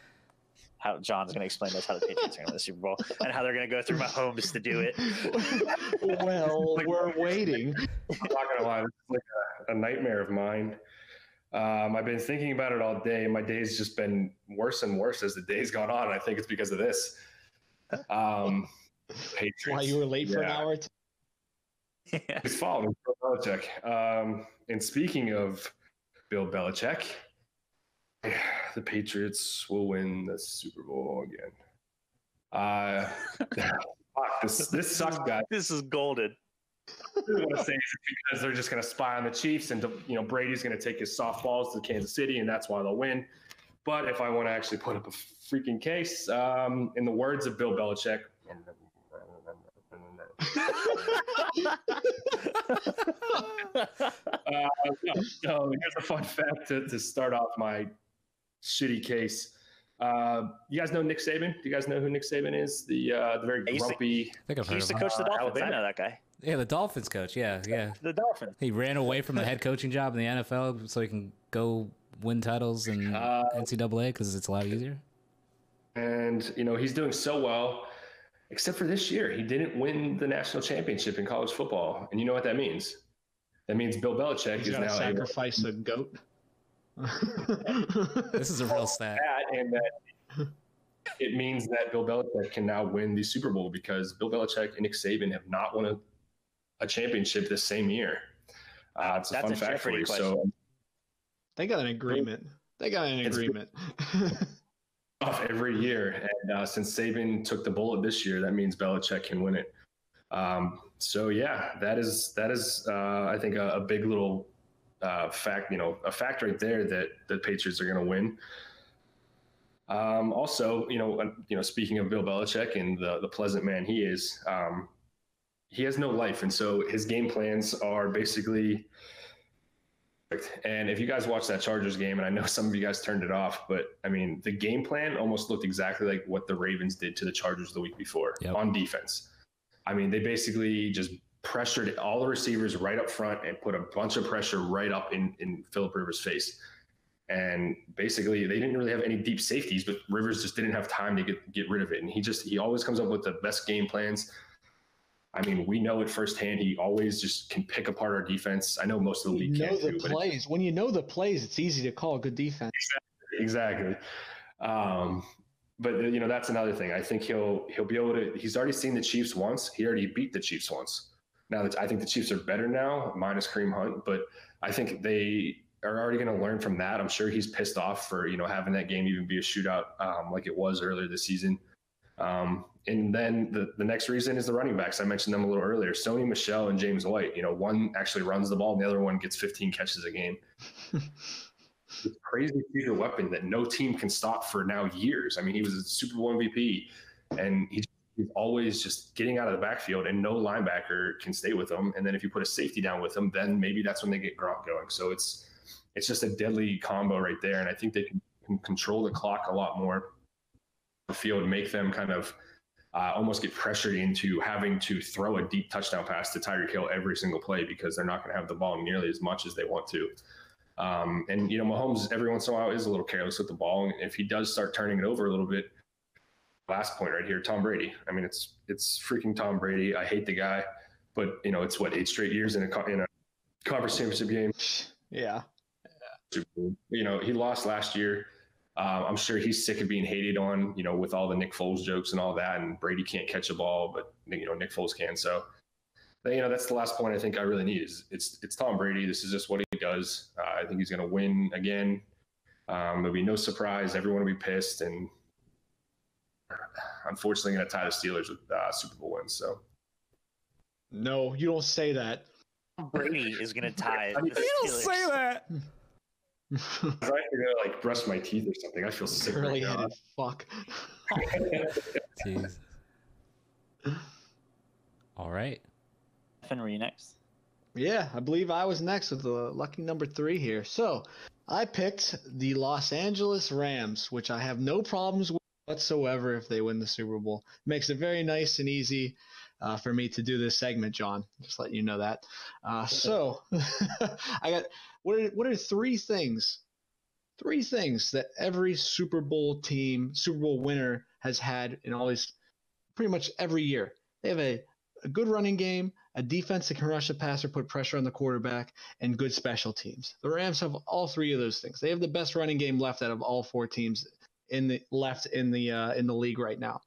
how John's going to explain to us how the Patriots are going to win the Super Bowl and how they're going to go through Mahomes to do it. well, we're waiting. I'm not gonna lie, this is like a, a nightmare of mine. Um, I've been thinking about it all day, my day's just been worse and worse as the day's gone on. I think it's because of this. Um, Patriots. Why you were late for an hour? T- Yeah. It's following Bill Belichick. Um, and speaking of Bill Belichick, the Patriots will win the Super Bowl again. Uh, fuck, this this sucks, guys. This is golden. I really want to say it's because they're just going to spy on the Chiefs, and you know Brady's going to take his softballs to Kansas City, and that's why they'll win. But if I want to actually put up a freaking case, um, in the words of Bill Belichick, uh, no, so here's a fun fact to, to start off my shitty case. Uh, you guys know Nick Saban? Do you guys know who Nick Saban is? The uh, the very I used to- grumpy. I think I've He used of to him. coach the Uh, Dolphins. I know that guy. Yeah, the Dolphins coach. Yeah, yeah. The Dolphins. He ran away from the head coaching job in the NFL so he can go win titles in Uh, NCAA because it's a lot easier. and you know he's doing so well except for this year he didn't win the national championship in college football and you know what that means that means bill belichick He's is got to now able sacrifice a goat. This is a real stat. that and that it means that bill belichick can now win the super bowl because bill belichick and nick saban have not won a, a championship this same year uh, it's a That's fun a fact for you question. so they got an agreement. They got an agreement. off every year. And uh, since Saban took the bullet this year, that means Belichick can win it. Um, so yeah, that is that is uh, I think a, a big little uh, fact. You know, a fact right there that the Patriots are going to win. Um, also, you know, uh, you know, speaking of Bill Belichick and the the pleasant man he is, um, he has no life, and so his game plans are basically and if you guys watched that Chargers game, and I know some of you guys turned it off, but I mean, the game plan almost looked exactly like what the Ravens did to the Chargers the week before Yep. on defense. I mean, they basically just pressured all the receivers right up front and put a bunch of pressure right up in, in Philip Rivers' face. And basically, they didn't really have any deep safeties, but Rivers just didn't have time to get, get rid of it. And he just, he always comes up with the best game plans. I mean, we know it firsthand. He always just can pick apart our defense. I know most of the you league know can't the do, but it- When you know the plays, it's easy to call good defense. exactly. Um, but you know that's another thing. I think he'll he'll be able to. He's already seen the Chiefs once. He already beat the Chiefs once. Now that I think the Chiefs are better now, minus Kareem Hunt, but I think they are already going to learn from that. I'm sure he's pissed off for you know having that game even be a shootout um, like it was earlier this season. Um, and then the, the next reason is the running backs. I mentioned them a little earlier. Sony Michel and James White. You know, one actually runs the ball, and the other one gets 15 catches a game. this crazy secret weapon that no team can stop for now years. I mean, he was a Super Bowl MVP, and he, he's always just getting out of the backfield, and no linebacker can stay with him. And then if you put a safety down with him, then maybe that's when they get Gronk going. So it's it's just a deadly combo right there, and I think they can, can control the clock a lot more. the field, make them kind of uh, almost get pressured into having to throw a deep touchdown pass to Tyreek Hill every single play because they're not going to have the ball nearly as much as they want to. Um, and you know, Mahomes every once in a while is a little careless with the ball, and if he does start turning it over a little bit, last point right here, Tom Brady. I mean, it's it's freaking Tom Brady. I hate the guy, but you know, it's what eight straight years in a in a conference championship game. Yeah. You know, he lost last year. Uh, I'm sure he's sick of being hated on, you know, with all the Nick Foles jokes and all that. And Brady can't catch a ball, but you know, Nick Foles can. So, you know, that's the last point I think I really need is it's it's Tom Brady. This is just what he does. Uh, I think he's going to win again. Um, there'll be no surprise. Everyone will be pissed, and unfortunately, going to tie the Steelers with uh, Super Bowl wins. So, no, you don't say that. Brady is going to tie. you don't say that. I am gonna like brush my teeth or something. I feel sick. Curly right headed fuck. Jesus. All right. Finn, were you next? Yeah, I believe I was next with the lucky number three here. So I picked the Los Angeles Rams, which I have no problems with whatsoever if they win the Super Bowl. Makes it very nice and easy uh, for me to do this segment, John. Just letting you know that. Uh, so I got what are what are three things? Three things that every Super Bowl team, Super Bowl winner has had in all these, pretty much every year. They have a, a good running game, a defense that can rush the passer, put pressure on the quarterback, and good special teams. The Rams have all three of those things. They have the best running game left out of all four teams in the left in the uh, in the league right now.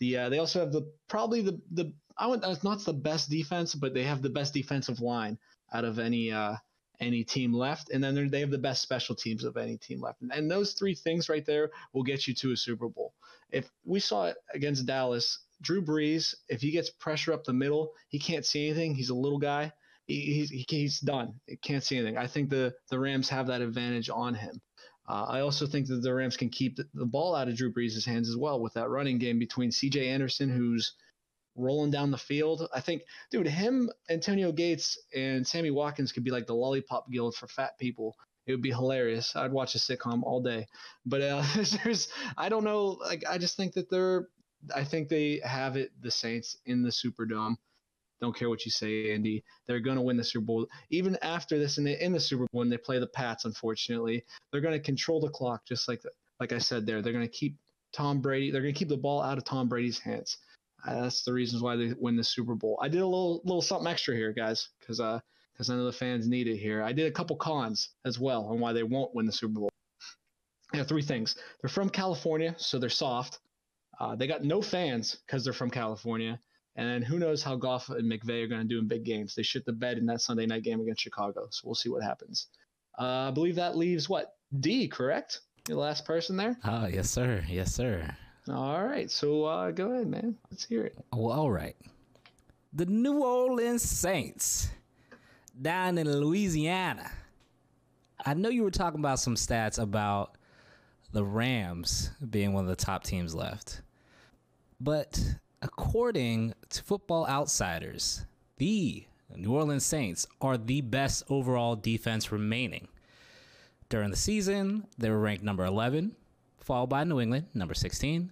The uh, they also have the probably the the I want that's not the best defense, but they have the best defensive line out of any uh, any team left, and then they have the best special teams of any team left. And, and those three things right there will get you to a Super Bowl. If we saw it against Dallas, Drew Brees, if he gets pressure up the middle, he can't see anything. He's a little guy. He, he's he's done. He can't see anything. I think the the Rams have that advantage on him. Uh, I also think that the Rams can keep the, the ball out of Drew Brees' hands as well with that running game between C.J. Anderson, who's rolling down the field. I think, dude, him, Antonio Gates, and Sammy Watkins could be like the lollipop guild for fat people. It would be hilarious. I'd watch a sitcom all day. But uh, there's, I don't know. Like, I just think that they're, I think they have it. The Saints in the Superdome. Don't care what you say, Andy. They're going to win the Super Bowl. Even after this, in the, in the Super Bowl, when they play the Pats, unfortunately, they're going to control the clock, just like like I said there. They're going to keep Tom Brady. They're going to keep the ball out of Tom Brady's hands. Uh, that's the reasons why they win the Super Bowl. I did a little little something extra here, guys, because uh, because I know the fans need it here. I did a couple cons as well on why they won't win the Super Bowl. Yeah, three things. They're from California, so they're soft. Uh, they got no fans because they're from California. And who knows how Goff and McVay are going to do in big games. They shit the bed in that Sunday night game against Chicago. So we'll see what happens. Uh, I believe that leaves what? D, correct? The last person there? Oh, yes, sir. Yes, sir. All right. So uh, go ahead, man. Let's hear it. Well, all right. The New Orleans Saints down in Louisiana. I know you were talking about some stats about the Rams being one of the top teams left. But according to Football Outsiders, the New Orleans Saints are the best overall defense remaining. During the season, they were ranked number 11, followed by New England, number 16.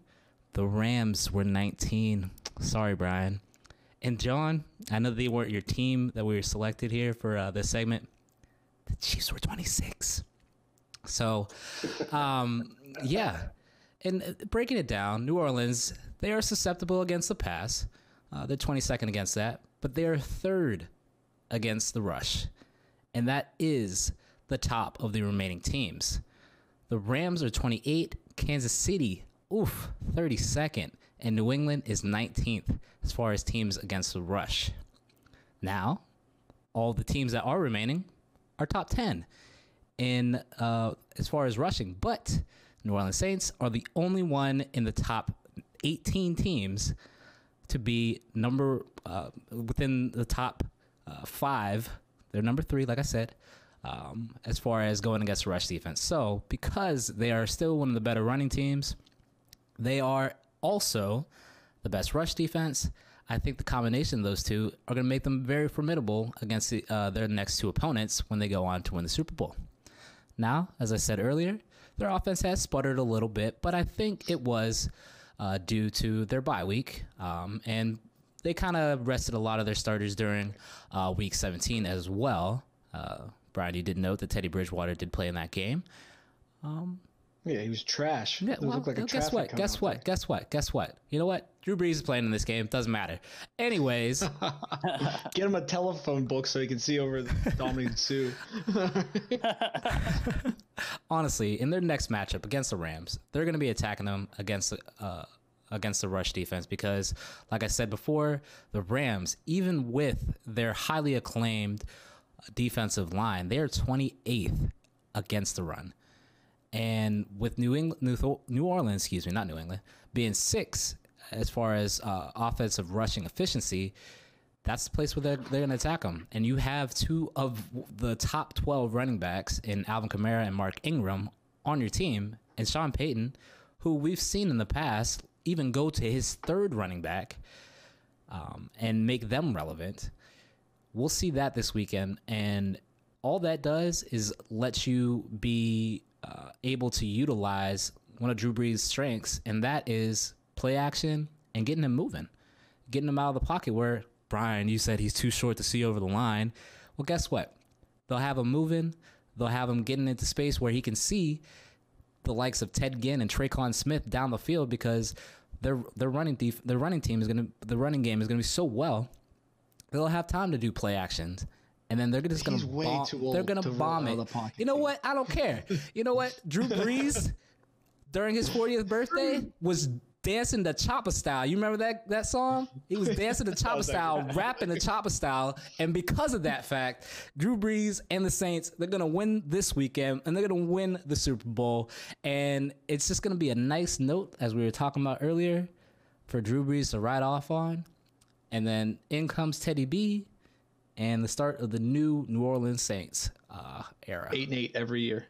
The Rams were 19. Sorry, Brian. And John, I know they weren't your team that we were selected here for uh, this segment. The Chiefs were 26. So, um, yeah. And uh, breaking it down, New Orleans, they are susceptible against the pass. Uh, they're 22nd against that, but they are third against the rush. And that is the top of the remaining teams. The Rams are 28, Kansas City, oof, 32nd, and New England is 19th as far as teams against the rush. Now, all the teams that are remaining are top 10 in uh, as far as rushing, but New Orleans Saints are the only one in the top 18 teams to be number uh, within the top uh, five. They're number three, like I said, um, as far as going against the rush defense. So, because they are still one of the better running teams, they are also the best rush defense. I think the combination of those two are going to make them very formidable against the, uh, their next two opponents when they go on to win the Super Bowl. Now, as I said earlier, their offense has sputtered a little bit, but I think it was uh, due to their bye week. Um, and they kind of rested a lot of their starters during uh, week 17 as well. Uh, Brian, you did note that Teddy Bridgewater did play in that game. Yeah, he was trash. Yeah, well, looked like a guess what? Guess what? Guess what? Guess what? You know what? Drew Brees is playing in this game. Doesn't matter. Anyways. Get him a telephone book so he can see over Ndamukong Suh. honestly, in their next matchup against the Rams, they're going to be attacking them against uh, against the rush defense because, like I said before, the Rams, even with their highly acclaimed defensive line, they are 28th against the run. And with New England, New, New Orleans, excuse me, not New England, being six as far as uh, offensive rushing efficiency, that's the place where they're, they're going to attack them. And you have two of the top 12 running backs in Alvin Kamara and Mark Ingram on your team, and Sean Payton, who we've seen in the past even go to his third running back um, and make them relevant. We'll see that this weekend. And all that does is let you be uh, able to utilize one of Drew Brees' strengths, and that is play action and getting him moving, getting him out of the pocket where Brian, you said he's too short to see over the line. Well, guess what? They'll have him moving. They'll have him getting into space where he can see the likes of Ted Ginn and Tre'Quan Smith down the field because their their running def- their running team is gonna the running game is gonna be so well they'll have time to do play actions. And then they're just going to bomb, they're gonna to bomb it. pocket. You know what? I don't care. You know what? Drew Brees during his 40th birthday was dancing the chopper style. You remember that that song? He was dancing the chopper style, rapping the chopper style, and because of that fact, Drew Brees and the Saints they're gonna win this weekend and they're gonna win the Super Bowl. And it's just gonna be a nice note as we were talking about earlier for Drew Brees to ride off on. And then in comes Teddy B and the start of the new New Orleans Saints uh, era. Eight and eight every year.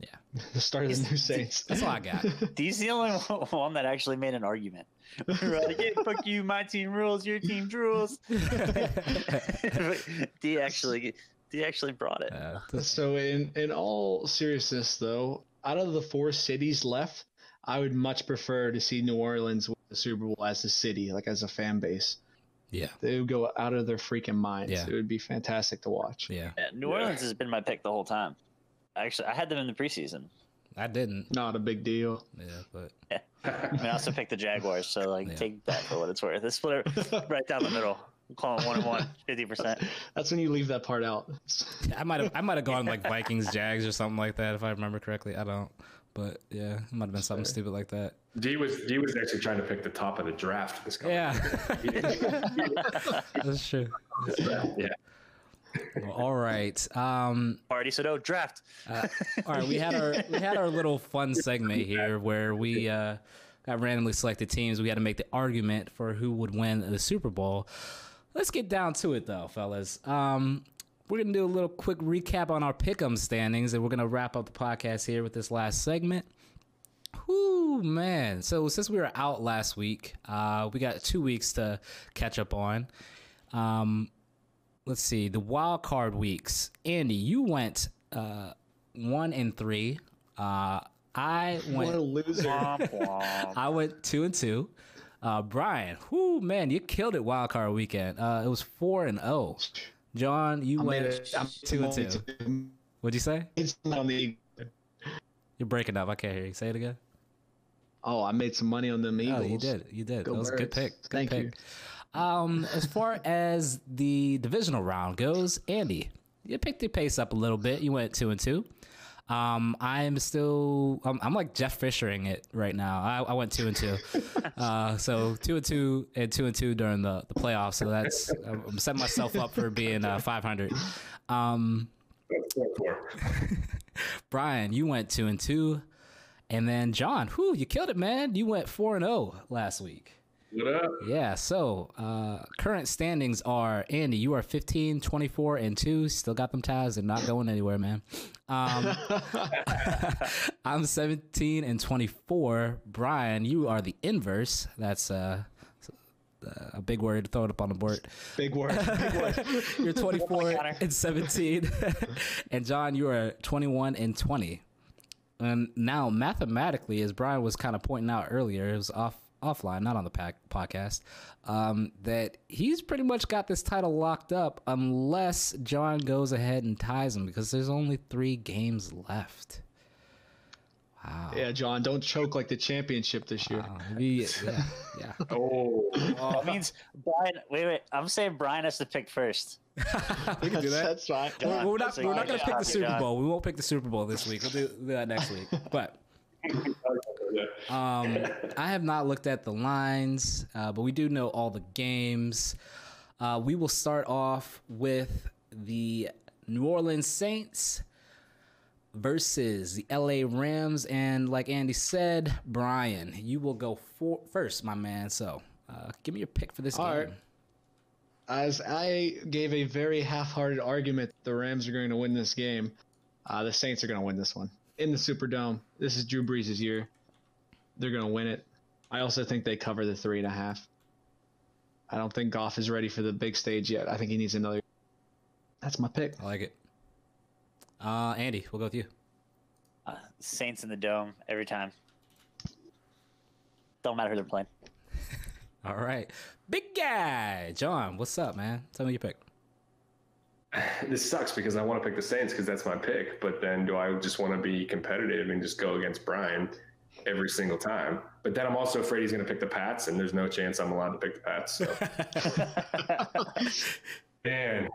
Yeah. The start of the new Saints. That's all I got. He's the only one that actually made an argument. We're like, "Yeah, fuck you, my team rules, your team drools. D actually, D actually brought it. Uh, So in in all seriousness though, out of the four cities left, I would much prefer to see New Orleans win the Super Bowl as a city, like as a fan base. Yeah, They would go out of their freaking minds. Yeah. It would be fantastic to watch. yeah. Yeah, New Orleans has been my pick the whole time. Actually, I had them in the preseason. I didn't. Not a big deal. Yeah, but I mean, I also picked the Jaguars, so like Yeah. take that for what it's worth. It's split it right down the middle. We'll call it one and one, 50%. That's when you leave that part out. I might have I might have gone like Vikings, Jags, or something like that if I remember correctly. I don't. But yeah, it might have been something stupid like that. D was D was actually trying to pick the top of the draft this coming. Yeah, He didn't- that's true. yeah. Well, all right. Um, Party, so no draft. Uh, all right, we had our we had our little fun segment here where we uh, got randomly selected teams. We had to make the argument for who would win the Super Bowl. Let's get down to it, though, fellas. Um, we're gonna do a little quick recap on our pick'em standings, and we're gonna wrap up the podcast here with this last segment. Whoo, man! So since we were out last week, uh, we got two weeks to catch up on. Um, let's see the wild card weeks. Andy, you went uh, one and three. Uh, I What a went. loser. Womp womp. I went two and two. Uh, Brian, whoo man, you killed it wild card weekend. Uh, it was four and zero. John, you I went I'm two and two. What'd you say? It's on the. You're breaking up. I can't hear you. Say it again. Oh, I made some money on them Eagles. Oh, you did. You did. Go that was a good pick. Good Thank pick. you. Um, as far as the divisional round goes, Andy, you picked your pace up a little bit. You went two and two. Um, I'm still, I'm, I'm like Jeff Fishering it right now. I, I went two and two. uh, so two and two and two and two during the, the playoffs. So that's, I'm setting myself up for being uh, 500. Um. Brian, you went two and two. And then John, whew, you killed it, man. You went four and zero last week. What up? Yeah, so uh, current standings are Andy, you are 15, 24, and 2. Still got them ties. They're not going anywhere, man. Um, I'm 17 and 24. Brian, you are the inverse. That's uh, a big word. Throw it up on the board. Big word. Big word. You're 24 Connor. and 17. and John, you are 21 and 20. and now mathematically, as Brian was kind of pointing out earlier, it was off offline, not on the pack, podcast, um, that he's pretty much got this title locked up unless John goes ahead and ties him because there's only three games left. Wow. Yeah, John, don't choke like the championship this year. Wow. Maybe- yeah, yeah. Oh, That means Brian. Wait, wait. I'm saying Brian has to pick first. we can do that. That's fine. We're, we're not, we're not going to pick the Super Bowl. We won't pick the Super Bowl this week. We'll do, do that next week. But um, I have not looked at the lines, uh, but we do know all the games. Uh, we will start off with the New Orleans Saints versus the LA Rams. And like Andy said, Brian, you will go for, first, my man. So uh, give me your pick for this All game. right. As I gave a very half-hearted argument, the Rams are going to win this game. Uh, the Saints are going to win this one in the Superdome. This is Drew Brees' year. They're going to win it. I also think they cover the three and a half. I don't think Goff is ready for the big stage yet. I think he needs another. That's my pick. I like it. Uh, Andy, we'll go with you. Uh, Saints in the dome every time. Don't matter who they're playing. All right. Big guy. John, what's up, man? Tell me your pick. this sucks because I want to pick the Saints because that's my pick. But then, do I just want to be competitive and just go against Brian every single time? But then I'm also afraid he's going to pick the Pats, and there's no chance I'm allowed to pick the Pats. So, man,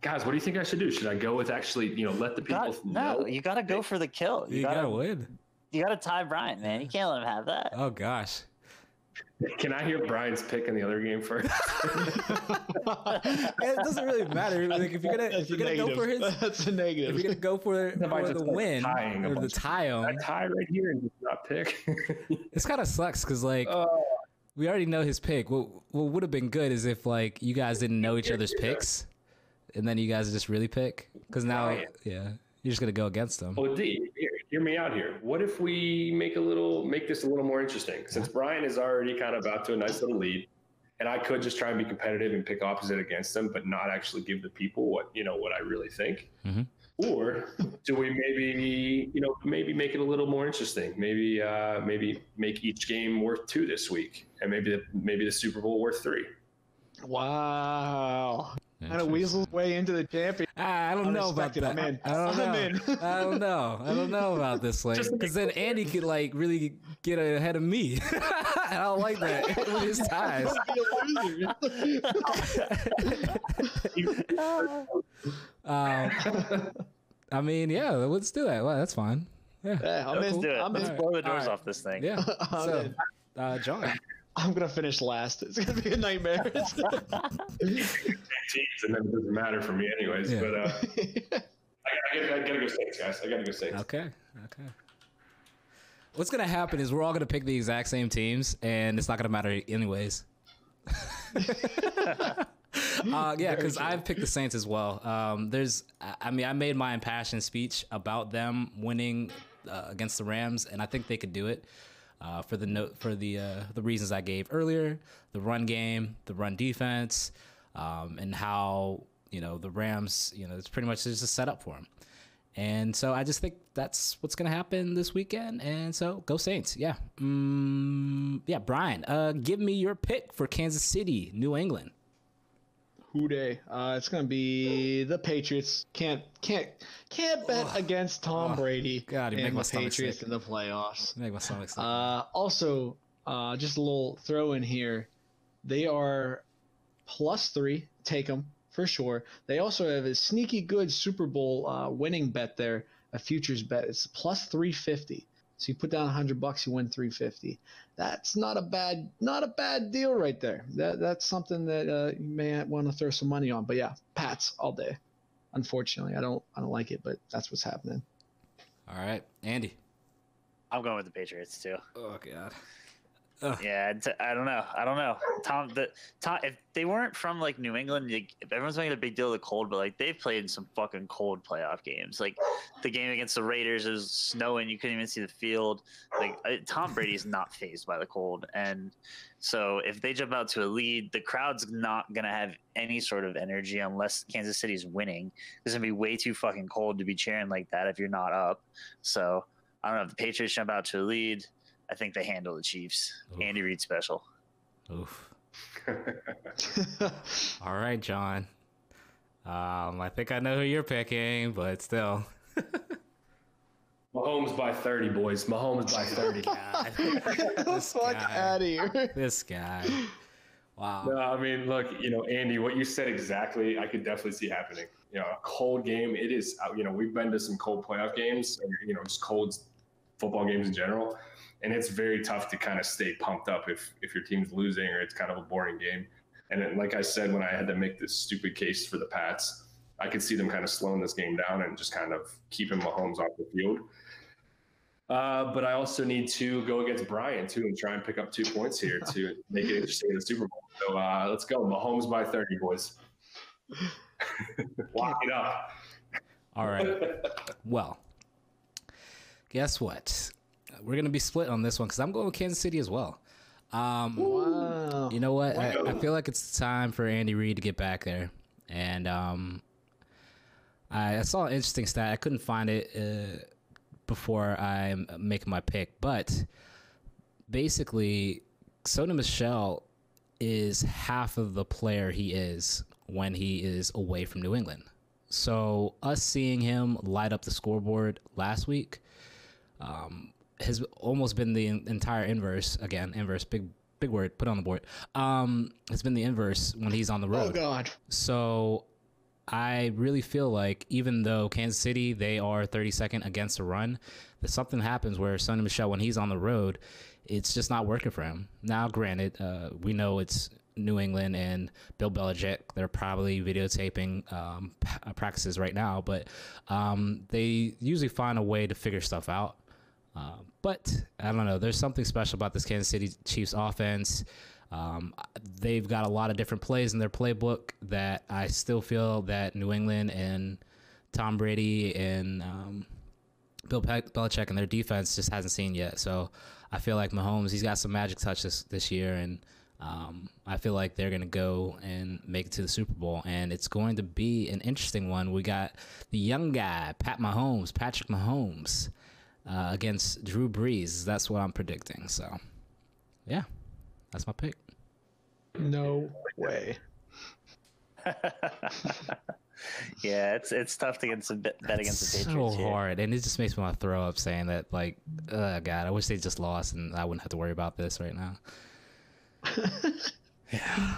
guys, what do you think I should do? Should I go with actually, you know, let the people God, no, you got to go for the kill. You, You got gotta to win. you got to tie Brian, man. You can't let him have that. Oh gosh. Can I hear Brian's pick in the other game first? it doesn't really matter. Like if you're gonna if you're gonna go for his. That's a negative. if you're gonna go for, for the win or the tie I tie right here and just not pick. this kind of sucks because like Oh. we already know his pick. What what would have been good is if like you guys didn't know each other's picks, and then you guys just really pick because now yeah you're just gonna go against them. Well, D, here, hear me out here. What if we make a little, make this a little more interesting? Since Brian is already kind of out to a nice little lead, and I could just try and be competitive and pick opposite against them, but not actually give the people what you know what I really think. Mhm. Or do we maybe, you know, maybe make it a little more interesting? Maybe, uh, maybe make each game worth two this week, and maybe the, maybe the Super Bowl worth three. wow. Kind of weasels way into the champion. Ah, I don't know about that. I'm in. I don't know. I'm in. I don't know. I don't know about this like because then Andy could like really get ahead of me. I don't like that with his ties. Um, I mean, yeah, let's do that. Well, that's fine. Yeah, Yeah, I'm Let's in. do it. I'm Let's in. blow the doors Alright. off this thing. yeah. I'm So, uh, John, I'm gonna finish last. It's gonna be a nightmare. Teams, and then it doesn't matter for me anyways. Yeah. But uh, I, I, gotta, I gotta go Saints, guys. I gotta go Saints. okay, okay. What's gonna happen is we're all gonna pick the exact same teams, and it's not gonna matter anyways. uh, yeah, because I've picked the Saints as well. Um, there's, I- I mean, I made my impassioned speech about them winning uh, against the Rams, and I think they could do it. Uh, for the note, for the uh, the reasons I gave earlier, the run game, the run defense, um, and how you know the Rams, you know, it's pretty much just a setup for them. And so I just think that's what's going to happen this weekend. And so go Saints. Yeah. Mm, yeah, Brian, uh, give me your pick for Kansas City, New England. Who day? Uh, it's gonna be the Patriots. Can't can't can't bet against Tom Ugh. Brady God, and my the Patriots sick. in the playoffs. Make my stomach sick. Uh, also, uh, just a little throw in here. They are plus three. Take them for sure. They also have a sneaky good Super Bowl uh, winning bet there, a futures bet. It's plus three fifty. So you put down hundred bucks, you win three fifty. That's not a bad not a bad deal right there. That that's something that uh, you may want to throw some money on. But yeah, Pats all day. Unfortunately, I don't I don't like it, but that's what's happening. All right, Andy. I'm going with the Patriots too. Oh God. Yeah, t- I don't know. I don't know. Tom, the Tom, if they weren't from like New England, like, if everyone's making a big deal of the cold, but like they've played in some fucking cold playoff games. Like the game against the Raiders, it was snowing, you couldn't even see the field. Like I, Tom Brady's not fazed by the cold, and so if they jump out to a lead, the crowd's not gonna have any sort of energy unless Kansas City's winning. It's gonna be way too fucking cold to be cheering like that if you're not up. So I don't know if the Patriots jump out to a lead. I think they handle the Chiefs. Oof. Andy Reid special. Oof. All right, John. Um, I think I know who you're picking, but still. Mahomes by 30, boys. Mahomes by 30. God. Get the This fuck guy. out of here. this guy. Wow. No, I mean, look, you know, Andy, what you said exactly, I could definitely see happening. You know, a cold game, it is, uh, you know, we've been to some cold playoff games, and, you know, just cold football games in general. And it's very tough to kind of stay pumped up if, if your team's losing or it's kind of a boring game. And then, like I said, when I had to make this stupid case for the Pats, I could see them kind of slowing this game down and just kind of keeping Mahomes off the field. Uh, but I also need to go against Brian too and try and pick up two points here to make it interesting in the Super Bowl. So uh, let's go, Mahomes by thirty, boys. Lock it up. All right. Well, guess what? We're gonna be split on this one because I'm going with Kansas City as well. Um, Wow. you know what? I, I feel like it's time for Andy Reid to get back there, and um, I, I saw an interesting stat. I couldn't find it uh, before I make my pick, but basically, Sony Michel is half of the player he is when he is away from New England. So us seeing him light up the scoreboard last week um, has almost been the entire inverse. Again, inverse, big big word, put on the board. Um, it's been the inverse when he's on the road. Oh. God. So I really feel like even though Kansas City they are 32nd against the run, that something happens where Sony Michel when he's on the road, it's just not working for him. Now, granted, uh, we know it's New England and Bill Belichick. They're probably videotaping um, practices right now, but um, they usually find a way to figure stuff out. Uh, but I don't know. There's something special about this Kansas City Chiefs offense. Um, they've got a lot of different plays in their playbook that I still feel that New England and Tom Brady and um, Bill Pe- Belichick and their defense just hasn't seen yet. So I feel like Mahomes, he's got some magic touch this, this year, and um, I feel like they're going to go and make it to the Super Bowl. And it's going to be an interesting one. We got the young guy, Pat Mahomes, Patrick Mahomes, uh, against Drew Brees. That's what I'm predicting. So, yeah, that's my pick. No way. yeah, it's it's tough to get some bet, bet against It's the so Patriots. here. hard, and it just makes me want to throw up saying that. Like, oh god, I wish they just lost, and I wouldn't have to worry about this right now. yeah.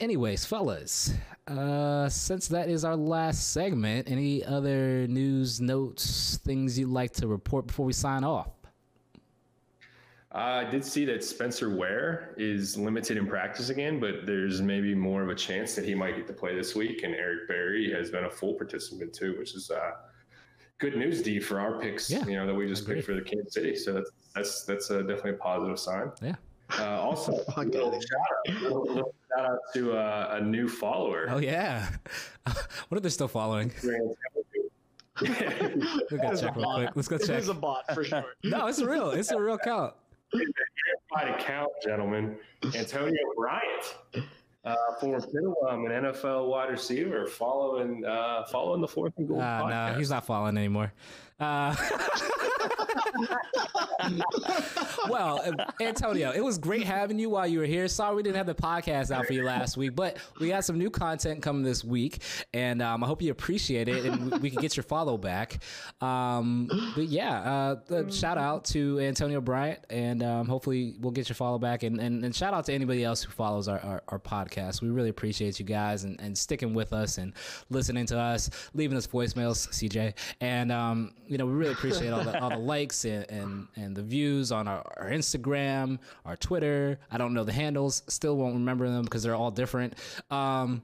Anyways, fellas, uh, since that is our last segment, any other news, notes, things you'd like to report before we sign off? Uh, I did see that Spencer Ware is limited in practice again, but there's maybe more of a chance that he might get to play this week. And Eric Berry has been a full participant too, which is uh, good news, D, for our picks. Yeah, you know that we just picked for the Kansas City, so that's that's that's uh, definitely a positive sign. Yeah. Uh, also, a little shout out, little- little shout out to uh, a new follower. Oh yeah, what are they're still following? We gotta check real quick. Let's go It check. is a bot for sure. No, it's real. It's a real count. verified account, gentlemen. Antonio Bryant, uh, former Pittawam, an NFL wide receiver, following uh, following the fourth and goal. Uh, no, he's not following anymore. Uh, well, Antonio, it was great having you while you were here. Sorry we didn't have the podcast out for you last week, but we got some new content coming this week, and um, I hope you appreciate it, and we, can get your follow back. Um, but yeah, uh, shout out to Antonio Bryant, and um, hopefully we'll get your follow back, and, and, and shout out to anybody else who follows our, our, our podcast. We really appreciate you guys and, and sticking with us and listening to us, leaving us voicemails, CJ, and um, you know we really appreciate all the all the likes and, and, and the views on our, our Instagram, our Twitter. I don't know the handles, still won't remember them because they're all different. Um,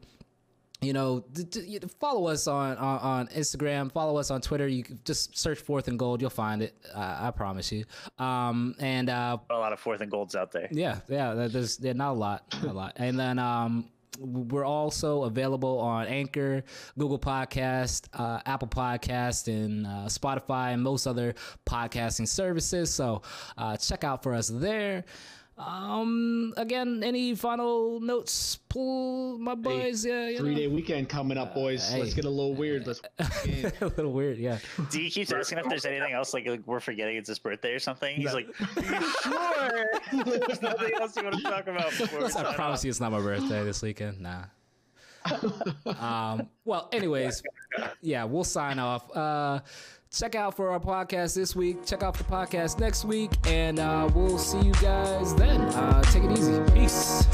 you know, d- d- follow us on, on on Instagram. Follow us on Twitter. You can just search Fourth and Gold. You'll find it. I, I promise you. Um, and uh, A lot of fourth and golds out there. yeah, yeah. There's yeah, not a lot, not a lot. And then um, we're also available on Anchor, Google Podcast, uh, Apple Podcast, and uh, Spotify, and most other podcasting services. So uh, check out for us there. Um, again, any final notes, pull my boys? yeah, you Three know. day weekend coming up, boys. hey. Let's get a little weird. Let's. a little weird, yeah. D keeps asking if there's anything else like, like we're forgetting it's his birthday or something. He's like, sure? there's nothing else you want to talk about before I promise off?" you, it's not my birthday this weekend. Nah. um, well, anyways, yeah, we'll sign off. Uh, check out for our podcast this week. Check out the podcast next week, and uh, we'll see you guys then. Uh, take it easy. Peace.